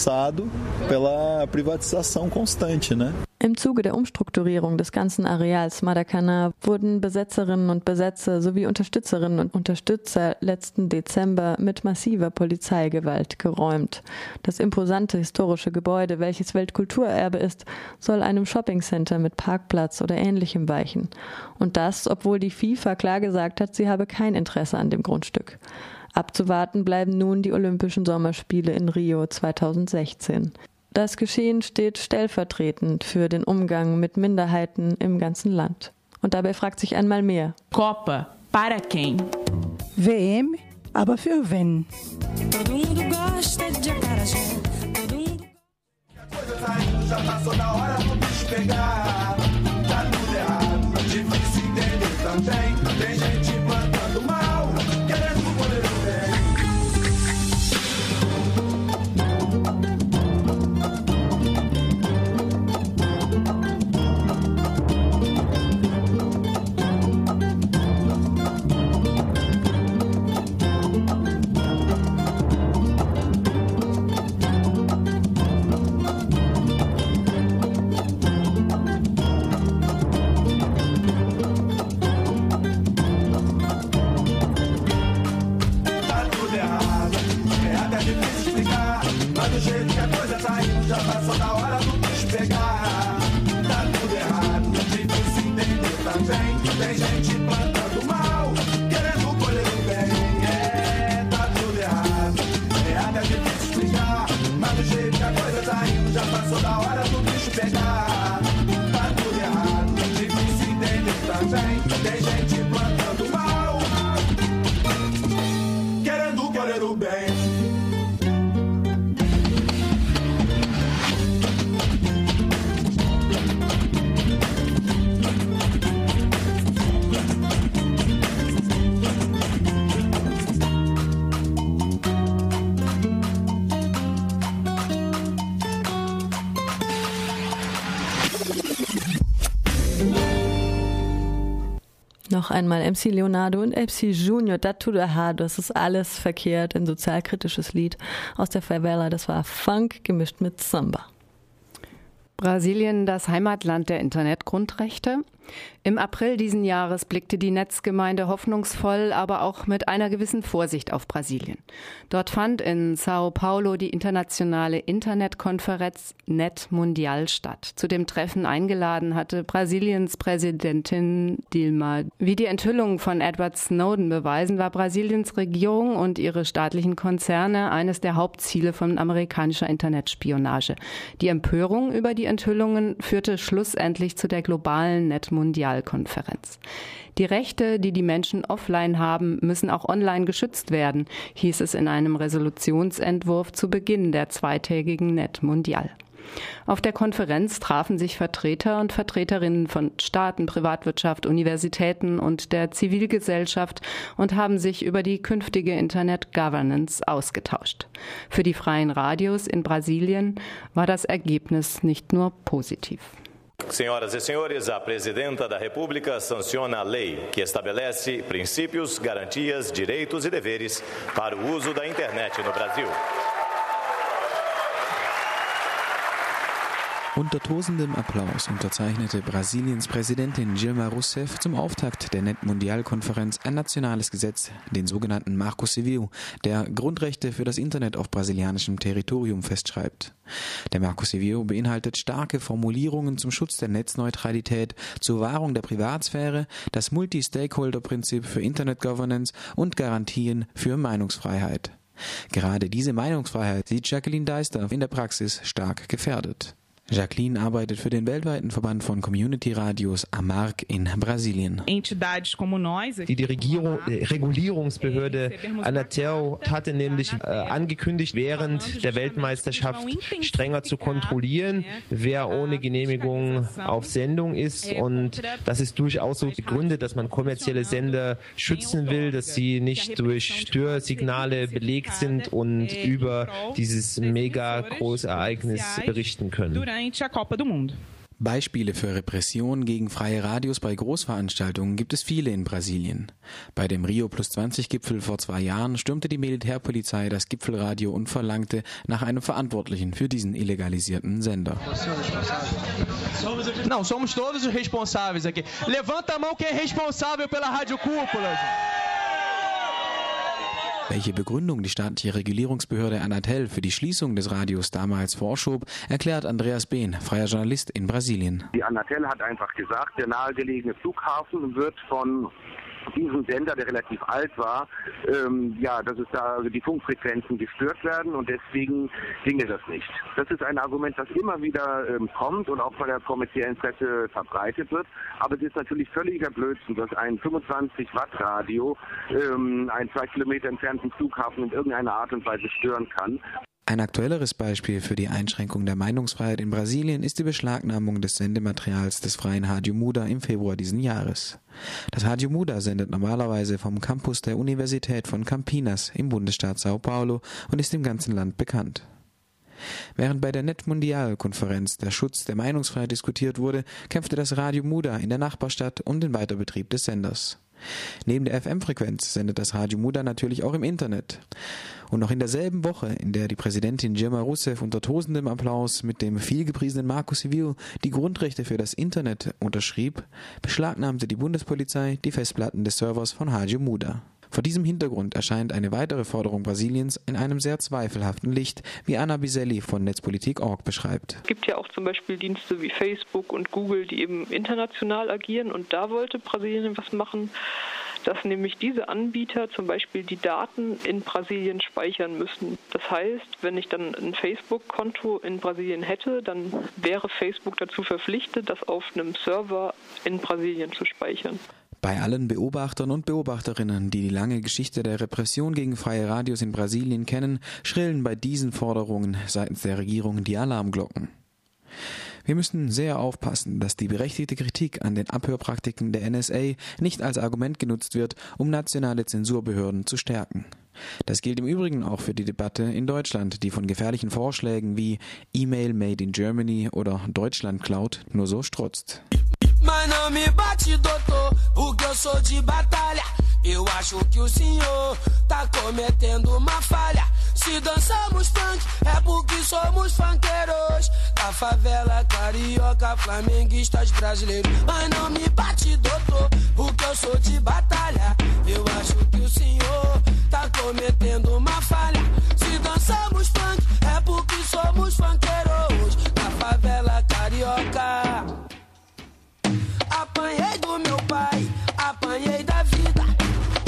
Im Zuge der Umstrukturierung des ganzen Areals Maracanã wurden Besetzerinnen und Besetzer sowie Unterstützerinnen und Unterstützer letzten Dezember mit massiver Polizeigewalt geräumt. Das imposante historische Gebäude, welches Weltkulturerbe ist, soll einem Shoppingcenter mit Parkplatz oder ähnlichem weichen. Und das, obwohl die FIFA klar gesagt hat, sie habe kein Interesse an dem Grundstück. Abzuwarten bleiben nun die Olympischen Sommerspiele in Rio 2016. Das Geschehen steht stellvertretend für den Umgang mit Minderheiten im ganzen Land. Und dabei fragt sich einmal mehr. Copa, para quem? WM, aber für wen? Todo jeito que a coisa tá indo, já passou da hora Einmal MC Leonardo und MC Junior, Datu Errado, das ist alles verkehrt, ein sozialkritisches Lied aus der Favela, das war Funk gemischt mit Samba. Brasilien, das Heimatland der Internetgrundrechte. Im April diesen Jahres blickte die Netzgemeinde hoffnungsvoll, aber auch mit einer gewissen Vorsicht auf Brasilien. Dort fand in Sao Paulo die internationale Internetkonferenz Net Mundial statt. Zu dem Treffen eingeladen hatte Brasiliens Präsidentin Dilma. Wie die Enthüllungen von Edward Snowden beweisen, war Brasiliens Regierung und ihre staatlichen Konzerne eines der Hauptziele von amerikanischer Internetspionage. Die Empörung über die Enthüllungen führte schlussendlich zu der globalen Net Mundialkonferenz. Die Rechte, die die Menschen offline haben, müssen auch online geschützt werden, hieß es in einem Resolutionsentwurf zu Beginn der zweitägigen Net Mundial. Auf der Konferenz trafen sich Vertreter und Vertreterinnen von Staaten, Privatwirtschaft, Universitäten und der Zivilgesellschaft und haben sich über die künftige Internet Governance ausgetauscht. Für die freien Radios in Brasilien war das Ergebnis nicht nur positiv. Senhoras e senhores, a presidenta da República sanciona a lei que estabelece princípios, garantias, direitos e deveres para o uso da internet no Brasil. Unter tosendem Applaus unterzeichnete Brasiliens Präsidentin Dilma Rousseff zum Auftakt der Netmundialkonferenz ein nationales Gesetz, den sogenannten Marco Civil, der Grundrechte für das Internet auf brasilianischem Territorium festschreibt. Der Marco Civil beinhaltet starke Formulierungen zum Schutz der Netzneutralität, zur Wahrung der Privatsphäre, das Multi-Stakeholder-Prinzip für Internet-Governance und Garantien für Meinungsfreiheit. Gerade diese Meinungsfreiheit sieht Jacqueline Deister in der Praxis stark gefährdet. Jacqueline arbeitet für den weltweiten Verband von Community Radios AMARC in Brasilien. Die, die Regierung, äh, Regulierungsbehörde Anatel hatte nämlich äh, angekündigt, während der Weltmeisterschaft strenger zu kontrollieren, wer ohne Genehmigung auf Sendung ist. Und das ist durchaus so begründet, dass man kommerzielle Sender schützen will, dass sie nicht durch Störsignale belegt sind und über dieses mega Großereignis berichten können a Copa do Mundo. Beispiele für Repression gegen freie Radios bei Großveranstaltungen gibt es viele in Brasilien. Bei dem Rio Plus 20 Gipfel vor zwei Jahren stürmte die Militärpolizei das Gipfelradio und verlangte nach einem Verantwortlichen für diesen illegalisierten Sender. Não, somos todos os responsáveis aqui. Levanta a mão quem é responsável pela Rádio Cúpula. Welche Begründung die staatliche Regulierungsbehörde Anatel für die Schließung des Radios damals vorschob, erklärt Andreas Behn, freier Journalist in Brasilien. Die Anatel hat einfach gesagt, der nahegelegene Flughafen wird von diesen Sender, der relativ alt war, ähm, ja, dass es da also die Funkfrequenzen gestört werden und deswegen ginge das nicht. Das ist ein Argument, das immer wieder ähm, kommt und auch von der kommerziellen Presse verbreitet wird. Aber es ist natürlich völliger Blödsinn, dass ein 25 Watt Radio ähm, einen zwei Kilometer entfernten Flughafen in irgendeiner Art und Weise stören kann. Ein aktuelleres Beispiel für die Einschränkung der Meinungsfreiheit in Brasilien ist die Beschlagnahmung des Sendematerials des freien Radio Muda im Februar diesen Jahres. Das Radio Muda sendet normalerweise vom Campus der Universität von Campinas im Bundesstaat Sao Paulo und ist im ganzen Land bekannt. Während bei der Netmundial-Konferenz der Schutz der Meinungsfreiheit diskutiert wurde, kämpfte das Radio Muda in der Nachbarstadt um den Weiterbetrieb des Senders. Neben der FM-Frequenz sendet das Radio Muda natürlich auch im Internet. Und noch in derselben Woche, in der die Präsidentin Dilma Rousseff unter tosendem Applaus mit dem vielgepriesenen Marco Civil die Grundrechte für das Internet unterschrieb, beschlagnahmte die Bundespolizei die Festplatten des Servers von Radio Muda. Vor diesem Hintergrund erscheint eine weitere Forderung Brasiliens in einem sehr zweifelhaften Licht, wie Anna Biselli von Netzpolitik.org beschreibt. Es gibt ja auch zum Beispiel Dienste wie Facebook und Google, die eben international agieren und da wollte Brasilien was machen dass nämlich diese Anbieter zum Beispiel die Daten in Brasilien speichern müssen. Das heißt, wenn ich dann ein Facebook-Konto in Brasilien hätte, dann wäre Facebook dazu verpflichtet, das auf einem Server in Brasilien zu speichern. Bei allen Beobachtern und Beobachterinnen, die die lange Geschichte der Repression gegen freie Radios in Brasilien kennen, schrillen bei diesen Forderungen seitens der Regierung die Alarmglocken. Wir müssen sehr aufpassen, dass die berechtigte Kritik an den Abhörpraktiken der NSA nicht als Argument genutzt wird, um nationale Zensurbehörden zu stärken. Das gilt im Übrigen auch für die Debatte in Deutschland, die von gefährlichen Vorschlägen wie E-Mail Made in Germany oder Deutschland Cloud nur so strotzt. Não me bate, doutor, porque eu sou de batalha. Eu acho que o senhor tá cometendo uma falha. Se dançamos funk, é porque somos funkeiros. Da favela carioca, flamenguistas brasileiros. Mas não me bate, doutor, porque eu sou de batalha. Eu acho que o senhor tá cometendo uma falha. Se dançamos funk, é porque somos funkeiros. Apanhei do meu pai, apanhei da vida,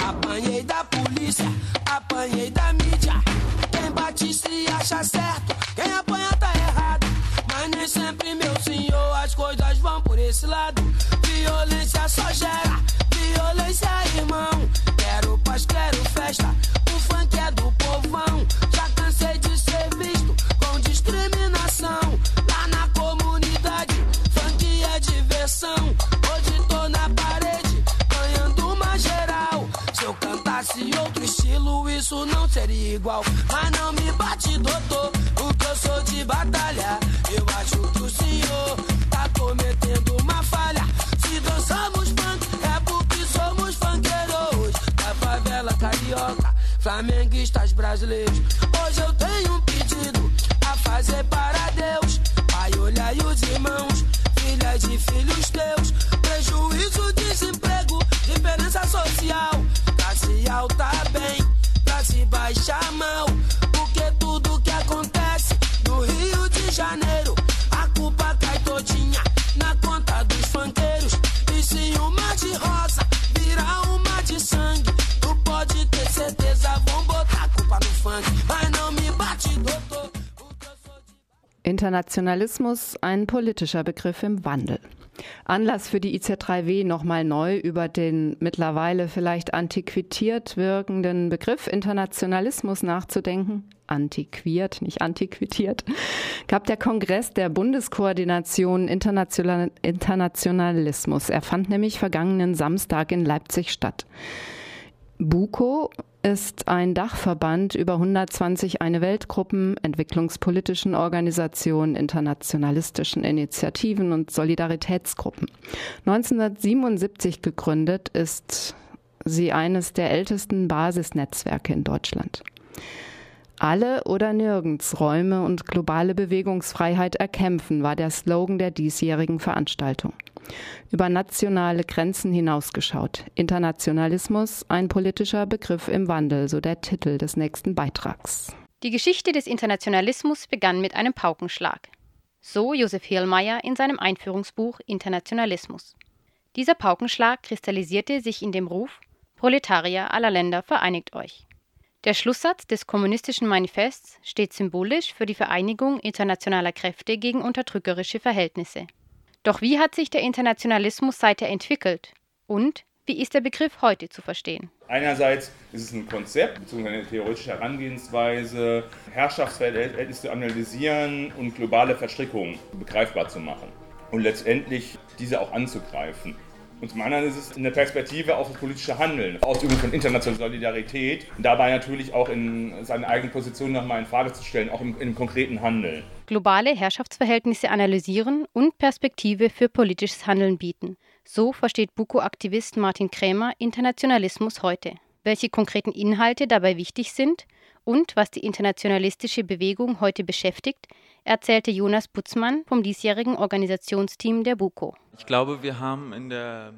apanhei da polícia, apanhei da mídia. Quem bate se acha certo, quem apanha tá errado. Mas nem sempre, meu senhor, as coisas vão por esse lado. Violência só gera violência, irmão. Quero paz, quero festa. O funk é do povão. Já cansei de ser visto com discriminação. Lá na comunidade, funk é diversão. Isso não seria igual. Mas não me bate, doutor, porque eu sou de batalha. Eu acho que o senhor tá cometendo uma falha. Se dançamos funk, é porque somos funkeiros da favela carioca, flamenguistas brasileiros. Hoje eu tenho um pedido a fazer para Deus. Pai, olha e os irmãos, filhas e filhos teus. Prejuízo, desemprego, diferença social. Classe alta bem, classe baixa mal. Porque tudo que acontece no Rio de Janeiro, a culpa cai todinha na conta dos funkeiros. E se uma de rosa virar uma de sangue, tu pode ter certeza, vão botar a culpa no funk. Mas não me bate, doutor. Internationalismus, ein politischer Begriff im Wandel. Anlass für die IZ3W nochmal neu über den mittlerweile vielleicht antiquiert wirkenden Begriff Internationalismus nachzudenken. Antiquiert, nicht antiquitiert, gab der Kongress der Bundeskoordination International Internationalismus. Er fand nämlich vergangenen Samstag in Leipzig statt. BUKO ist ein Dachverband über 120 eine Weltgruppen, entwicklungspolitischen Organisationen, internationalistischen Initiativen und Solidaritätsgruppen. 1977 gegründet ist sie eines der ältesten Basisnetzwerke in Deutschland. Alle oder nirgends Räume und globale Bewegungsfreiheit erkämpfen, war der Slogan der diesjährigen Veranstaltung. Über nationale Grenzen hinausgeschaut. Internationalismus, ein politischer Begriff im Wandel, so der Titel des nächsten Beitrags. Die Geschichte des Internationalismus begann mit einem Paukenschlag. So Josef Hehlmeier in seinem Einführungsbuch Internationalismus. Dieser Paukenschlag kristallisierte sich in dem Ruf Proletarier aller Länder vereinigt euch. Der Schlusssatz des kommunistischen Manifests steht symbolisch für die Vereinigung internationaler Kräfte gegen unterdrückerische Verhältnisse. Doch wie hat sich der Internationalismus seither entwickelt? Und wie ist der Begriff heute zu verstehen? Einerseits ist es ein Konzept bzw. eine theoretische Herangehensweise, Herrschaftsverhältnisse zu analysieren und globale Verstrickungen begreifbar zu machen und letztendlich diese auch anzugreifen. Und zum anderen ist es eine Perspektive auf das politische Handeln, Ausübung von internationaler Solidarität dabei natürlich auch in seine eigene Position nochmal in Frage zu stellen, auch im, im konkreten Handeln. Globale Herrschaftsverhältnisse analysieren und Perspektive für politisches Handeln bieten. So versteht Buko-Aktivist Martin Krämer Internationalismus heute. Welche konkreten Inhalte dabei wichtig sind und was die internationalistische Bewegung heute beschäftigt, erzählte Jonas Butzmann vom diesjährigen Organisationsteam der BUKO. Ich glaube, wir haben in der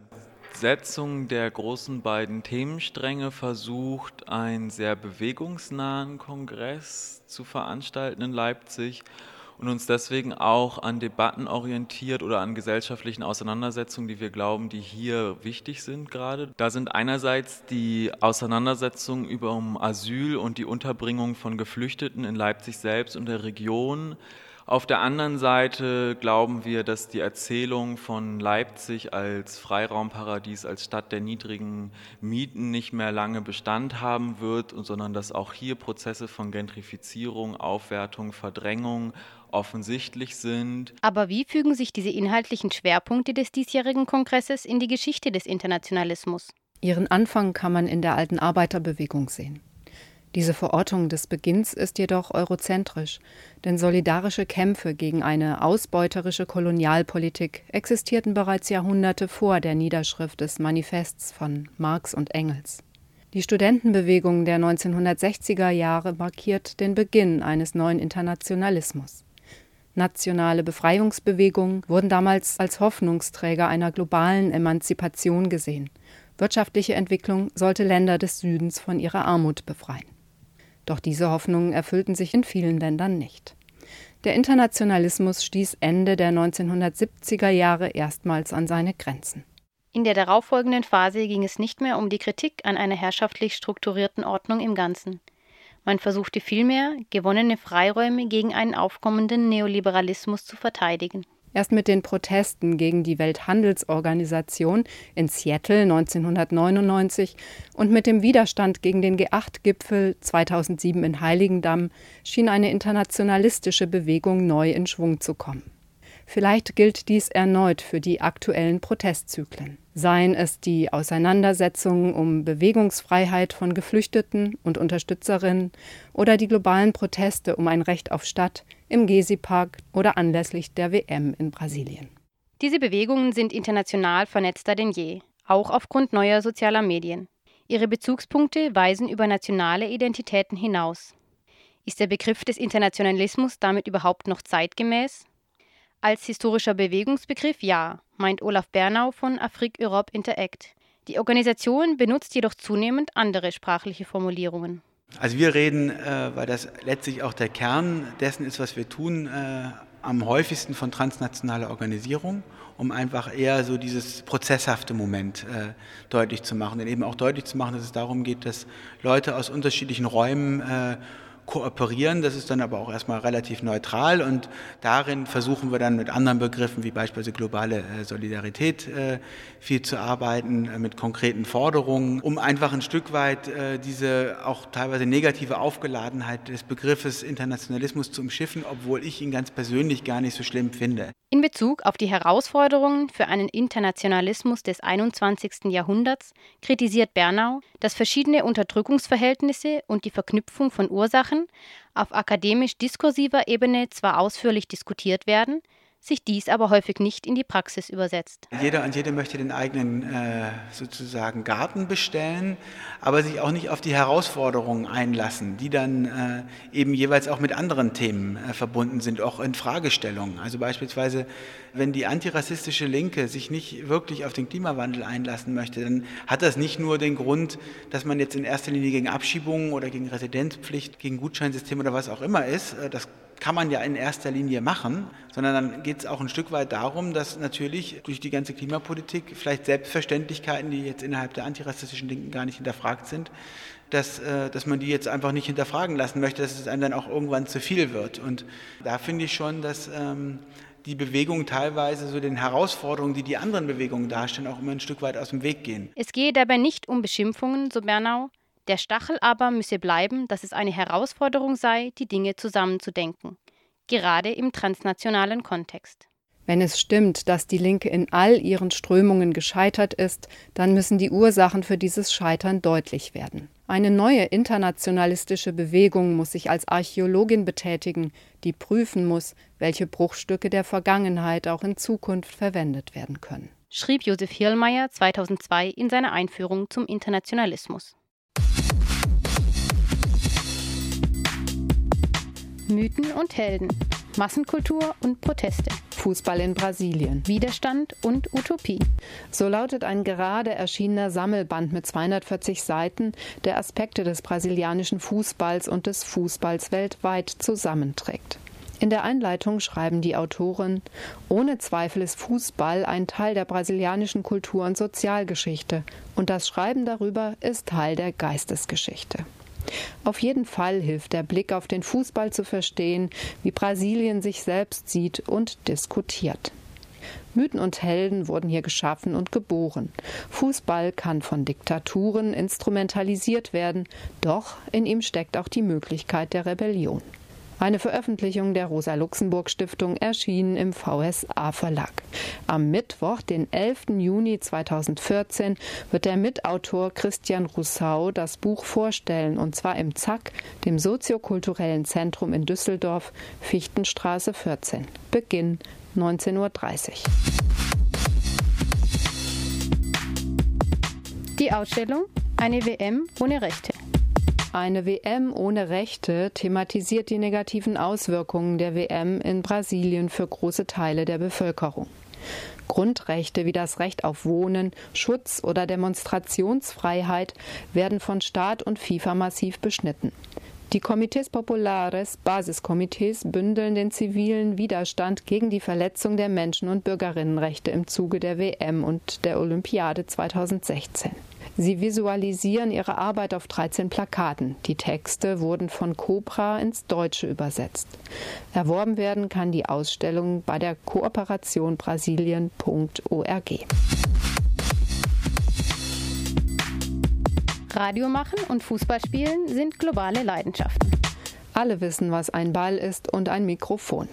Setzung der großen beiden Themenstränge versucht, einen sehr bewegungsnahen Kongress zu veranstalten in Leipzig und uns deswegen auch an Debatten orientiert oder an gesellschaftlichen Auseinandersetzungen, die wir glauben, die hier wichtig sind gerade. Da sind einerseits die Auseinandersetzungen über Asyl und die Unterbringung von Geflüchteten in Leipzig selbst und der Region. Auf der anderen Seite glauben wir, dass die Erzählung von Leipzig als Freiraumparadies, als Stadt der niedrigen Mieten nicht mehr lange Bestand haben wird, sondern dass auch hier Prozesse von Gentrifizierung, Aufwertung, Verdrängung offensichtlich sind. Aber wie fügen sich diese inhaltlichen Schwerpunkte des diesjährigen Kongresses in die Geschichte des Internationalismus? Ihren Anfang kann man in der alten Arbeiterbewegung sehen. Diese Verortung des Beginns ist jedoch eurozentrisch, denn solidarische Kämpfe gegen eine ausbeuterische Kolonialpolitik existierten bereits Jahrhunderte vor der Niederschrift des Manifests von Marx und Engels. Die Studentenbewegung der 1960er Jahre markiert den Beginn eines neuen Internationalismus. Nationale Befreiungsbewegungen wurden damals als Hoffnungsträger einer globalen Emanzipation gesehen. Wirtschaftliche Entwicklung sollte Länder des Südens von ihrer Armut befreien. Doch diese Hoffnungen erfüllten sich in vielen Ländern nicht. Der Internationalismus stieß Ende der 1970er Jahre erstmals an seine Grenzen. In der darauffolgenden Phase ging es nicht mehr um die Kritik an einer herrschaftlich strukturierten Ordnung im Ganzen. Man versuchte vielmehr, gewonnene Freiräume gegen einen aufkommenden Neoliberalismus zu verteidigen. Erst mit den Protesten gegen die Welthandelsorganisation in Seattle 1999 und mit dem Widerstand gegen den G8-Gipfel 2007 in Heiligendamm schien eine internationalistische Bewegung neu in Schwung zu kommen. Vielleicht gilt dies erneut für die aktuellen Protestzyklen. Seien es die Auseinandersetzungen um Bewegungsfreiheit von Geflüchteten und Unterstützerinnen oder die globalen Proteste um ein Recht auf Stadt im Gezi-Park oder anlässlich der WM in Brasilien. Diese Bewegungen sind international vernetzter denn je, auch aufgrund neuer sozialer Medien. Ihre Bezugspunkte weisen über nationale Identitäten hinaus. Ist der Begriff des Internationalismus damit überhaupt noch zeitgemäß? Als historischer Bewegungsbegriff ja, meint Olaf Bernau von Afrique Europe Interact. Die Organisation benutzt jedoch zunehmend andere sprachliche Formulierungen. Also wir reden, äh, weil das letztlich auch der Kern dessen ist, was wir tun, äh, am häufigsten von transnationaler Organisierung, um einfach eher so dieses prozesshafte Moment äh, deutlich zu machen. Und eben auch deutlich zu machen, dass es darum geht, dass Leute aus unterschiedlichen Räumen äh, kooperieren. Das ist dann aber auch erstmal relativ neutral und darin versuchen wir dann mit anderen Begriffen wie beispielsweise globale äh, Solidarität äh, viel zu arbeiten, äh, mit konkreten Forderungen, um einfach ein Stück weit diese auch teilweise negative Aufgeladenheit des Begriffes Internationalismus zu umschiffen, obwohl ich ihn ganz persönlich gar nicht so schlimm finde. In Bezug auf die Herausforderungen für einen Internationalismus des 21. Jahrhunderts kritisiert Bernau, dass verschiedene Unterdrückungsverhältnisse und die Verknüpfung von Ursachen auf akademisch-diskursiver Ebene zwar ausführlich diskutiert werden, sich dies aber häufig nicht in die Praxis übersetzt. Jeder und jede möchte den eigenen äh, sozusagen Garten bestellen, aber sich auch nicht auf die Herausforderungen einlassen, die dann äh, eben jeweils auch mit anderen Themen äh, verbunden sind, auch in Fragestellungen. Also beispielsweise, wenn die antirassistische Linke sich nicht wirklich auf den Klimawandel einlassen möchte, dann hat das nicht nur den Grund, dass man jetzt in erster Linie gegen Abschiebungen oder gegen Residenzpflicht, gegen Gutscheinsystem oder was auch immer ist. Das kann man ja in erster Linie machen, sondern dann geht es auch ein Stück weit darum, dass natürlich durch die ganze Klimapolitik vielleicht Selbstverständlichkeiten, die jetzt innerhalb der antirassistischen Linken gar nicht hinterfragt sind, dass, äh, dass man die jetzt einfach nicht hinterfragen lassen möchte, dass es einem dann auch irgendwann zu viel wird. Und da finde ich schon, dass ähm, die Bewegung teilweise so den Herausforderungen, die die anderen Bewegungen darstellen, auch immer ein Stück weit aus dem Weg gehen. Es gehe dabei nicht um Beschimpfungen, so Bernau, der Stachel aber müsse bleiben, dass es eine Herausforderung sei, die Dinge zusammenzudenken, gerade im transnationalen Kontext. Wenn es stimmt, dass die Linke in all ihren Strömungen gescheitert ist, dann müssen die Ursachen für dieses Scheitern deutlich werden. Eine neue internationalistische Bewegung muss sich als Archäologin betätigen, die prüfen muss, welche Bruchstücke der Vergangenheit auch in Zukunft verwendet werden können. Schrieb Josef Hirlmeier 2002 in seiner Einführung zum Internationalismus. Mythen und Helden, Massenkultur und Proteste, Fußball in Brasilien, Widerstand und Utopie. So lautet ein gerade erschienener Sammelband mit 240 Seiten, der Aspekte des brasilianischen Fußballs und des Fußballs weltweit zusammenträgt. In der Einleitung schreiben die Autoren, ohne Zweifel ist Fußball ein Teil der brasilianischen Kultur- und Sozialgeschichte und das Schreiben darüber ist Teil der Geistesgeschichte. Auf jeden Fall hilft der Blick auf den Fußball zu verstehen, wie Brasilien sich selbst sieht und diskutiert. Mythen und Helden wurden hier geschaffen und geboren. Fußball kann von Diktaturen instrumentalisiert werden, doch in ihm steckt auch die Möglichkeit der Rebellion. Eine Veröffentlichung der Rosa-Luxemburg-Stiftung erschien im VSA-Verlag. Am Mittwoch, den 11. Juni 2014, wird der Mitautor Christian Roussau das Buch vorstellen, und zwar im ZAK, dem soziokulturellen Zentrum in Düsseldorf, Fichtenstraße 14. Beginn 19.30 Uhr. Die Ausstellung Eine WM ohne Rechte. Eine WM ohne Rechte thematisiert die negativen Auswirkungen der WM in Brasilien für große Teile der Bevölkerung. Grundrechte wie das Recht auf Wohnen, Schutz oder Demonstrationsfreiheit werden von Staat und FIFA massiv beschnitten. Die Comités Populares, Basiskomitees, bündeln den zivilen Widerstand gegen die Verletzung der Menschen- und Bürgerinnenrechte im Zuge der WM und der Olympiade 2016. Sie visualisieren ihre Arbeit auf 13 Plakaten. Die Texte wurden von Cobra ins Deutsche übersetzt. Erworben werden kann die Ausstellung bei der Kooperation Brasilien.org. Radio machen und Fußball spielen sind globale Leidenschaften. Alle wissen, was ein Ball ist und ein Mikrofon.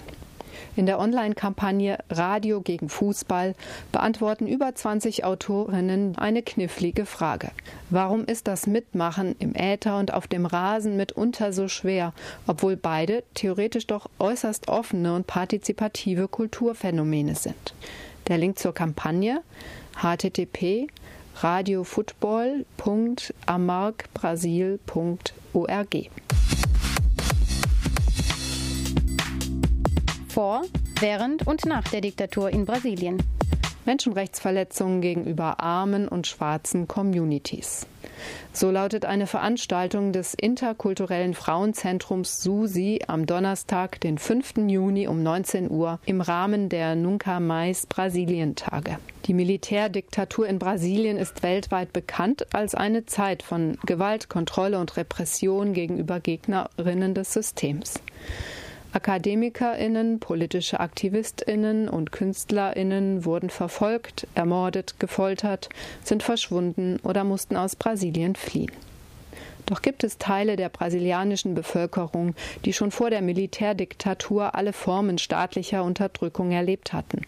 In der Online-Kampagne Radio gegen Fußball beantworten über 20 Autorinnen eine knifflige Frage. Warum ist das Mitmachen im Äther und auf dem Rasen mitunter so schwer, obwohl beide theoretisch doch äußerst offene und partizipative Kulturphänomene sind? Der Link zur Kampagne http radiofootball.amargbrasil.org. Vor, während und nach der Diktatur in Brasilien. Menschenrechtsverletzungen gegenüber armen und schwarzen Communities. So lautet eine Veranstaltung des interkulturellen Frauenzentrums SUSI am Donnerstag, den 5. Juni um 19 Uhr im Rahmen der Nunca Mais Brasilientage. Die Militärdiktatur in Brasilien ist weltweit bekannt als eine Zeit von Gewalt, Kontrolle und Repression gegenüber Gegnerinnen des Systems. Akademikerinnen, politische Aktivistinnen und Künstlerinnen wurden verfolgt, ermordet, gefoltert, sind verschwunden oder mussten aus Brasilien fliehen. Doch gibt es Teile der brasilianischen Bevölkerung, die schon vor der Militärdiktatur alle Formen staatlicher Unterdrückung erlebt hatten.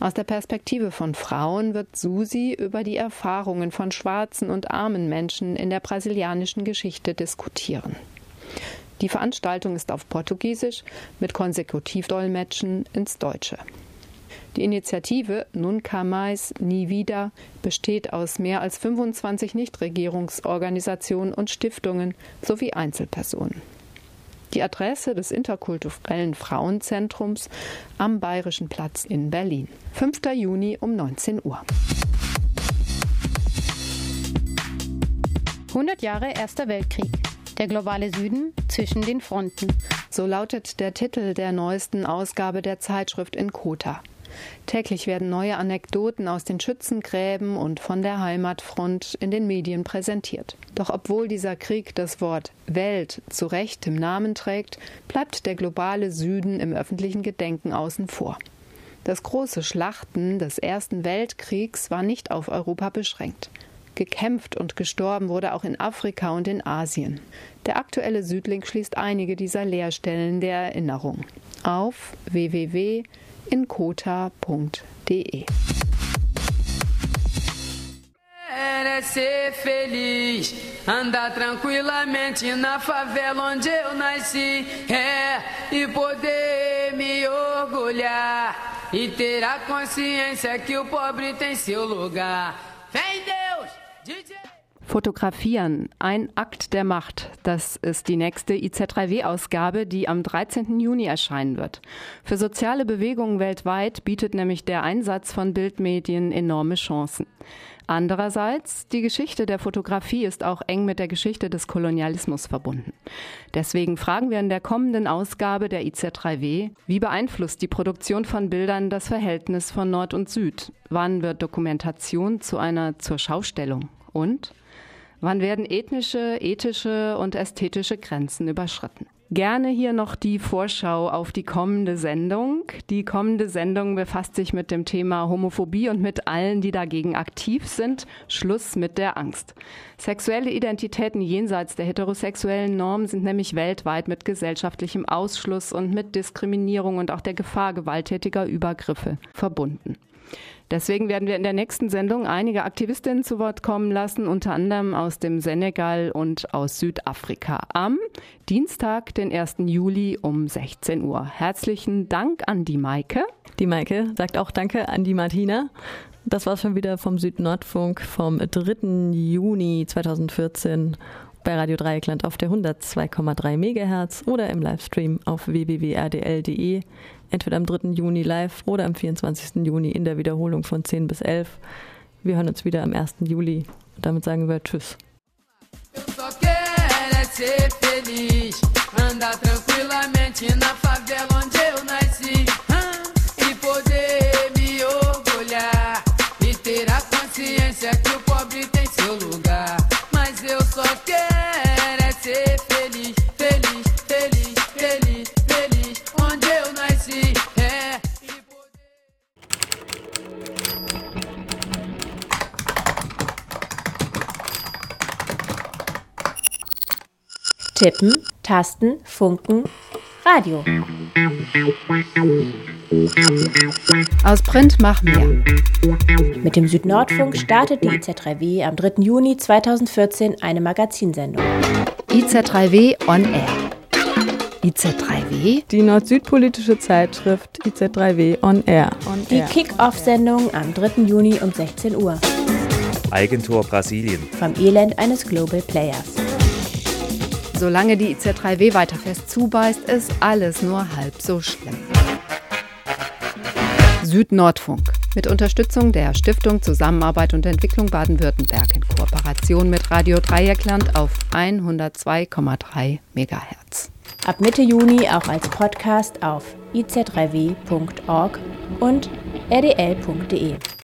Aus der Perspektive von Frauen wird Susi über die Erfahrungen von schwarzen und armen Menschen in der brasilianischen Geschichte diskutieren. Die Veranstaltung ist auf Portugiesisch mit Konsekutivdolmetschen ins Deutsche. Die Initiative Nunca Mais Nie Wieder besteht aus mehr als 25 Nichtregierungsorganisationen und Stiftungen sowie Einzelpersonen. Die Adresse des interkulturellen Frauenzentrums am Bayerischen Platz in Berlin. 5. Juni um 19 Uhr. 100 Jahre Erster Weltkrieg. Der globale Süden zwischen den Fronten. So lautet der Titel der neuesten Ausgabe der Zeitschrift in Kota. Täglich werden neue Anekdoten aus den Schützengräben und von der Heimatfront in den Medien präsentiert. Doch obwohl dieser Krieg das Wort Welt zu Recht im Namen trägt, bleibt der globale Süden im öffentlichen Gedenken außen vor. Das große Schlachten des Ersten Weltkriegs war nicht auf Europa beschränkt. Gekämpft und gestorben wurde auch in Afrika und in Asien. Der aktuelle Südlink schließt einige dieser Leerstellen der Erinnerung auf www.inkota.de. Ser feliz, andar tranquilamente na favela onde eu nasci, é, e poder me orgulhar e ter a consciência que o pobre tem seu lugar. Vem Deus! Fotografieren, ein Akt der Macht. Das ist die nächste IZ3W-Ausgabe, die am 13. Juni erscheinen wird. Für soziale Bewegungen weltweit bietet nämlich der Einsatz von Bildmedien enorme Chancen. Andererseits, die Geschichte der Fotografie ist auch eng mit der Geschichte des Kolonialismus verbunden. Deswegen fragen wir in der kommenden Ausgabe der IZ3W, wie beeinflusst die Produktion von Bildern das Verhältnis von Nord und Süd? Wann wird Dokumentation zu einer zur Schaustellung? Und wann werden ethnische, ethische und ästhetische Grenzen überschritten? Gerne hier noch die Vorschau auf die kommende Sendung. Die kommende Sendung befasst sich mit dem Thema Homophobie und mit allen, die dagegen aktiv sind. Schluss mit der Angst. Sexuelle Identitäten jenseits der heterosexuellen Norm sind nämlich weltweit mit gesellschaftlichem Ausschluss und mit Diskriminierung und auch der Gefahr gewalttätiger Übergriffe verbunden. Deswegen werden wir in der nächsten Sendung einige Aktivistinnen zu Wort kommen lassen, unter anderem aus dem Senegal und aus Südafrika. Am Dienstag, den 1. Juli um 16 Uhr. Herzlichen Dank an die Maike. Die Maike sagt auch Danke an die Martina. Das war schon wieder vom Südnordfunk vom 3. Juni 2014 bei Radio Dreieckland auf der 102,3 MHz oder im Livestream auf www.rdl.de entweder am 3. Juni live oder am 24. Juni in der Wiederholung von 10 bis 11. Wir hören uns wieder am 1. Juli. Und damit sagen wir Tschüss. andar tranquilamente na favela onde eu nasci Tippen, Tasten, Funken, Radio. Aus Print mach mehr. Mit dem Südnordfunk startet die IZ3W am 3. Juni 2014 eine Magazinsendung. IZ3W on Air. IZ3W? Die nord-süd-politische Zeitschrift IZ3W on Air. On die Kick-Off-Sendung am 3. Juni um 16 Uhr. Eigentor Brasilien. Vom Elend eines Global Players. Solange die IZ3W weiter fest zubeißt, ist alles nur halb so schlimm. Südnordfunk mit Unterstützung der Stiftung Zusammenarbeit und Entwicklung Baden-Württemberg in Kooperation mit Radio Dreieckland auf 102,3 MHz. Ab Mitte Juni auch als Podcast auf iz3w.org und rdl.de.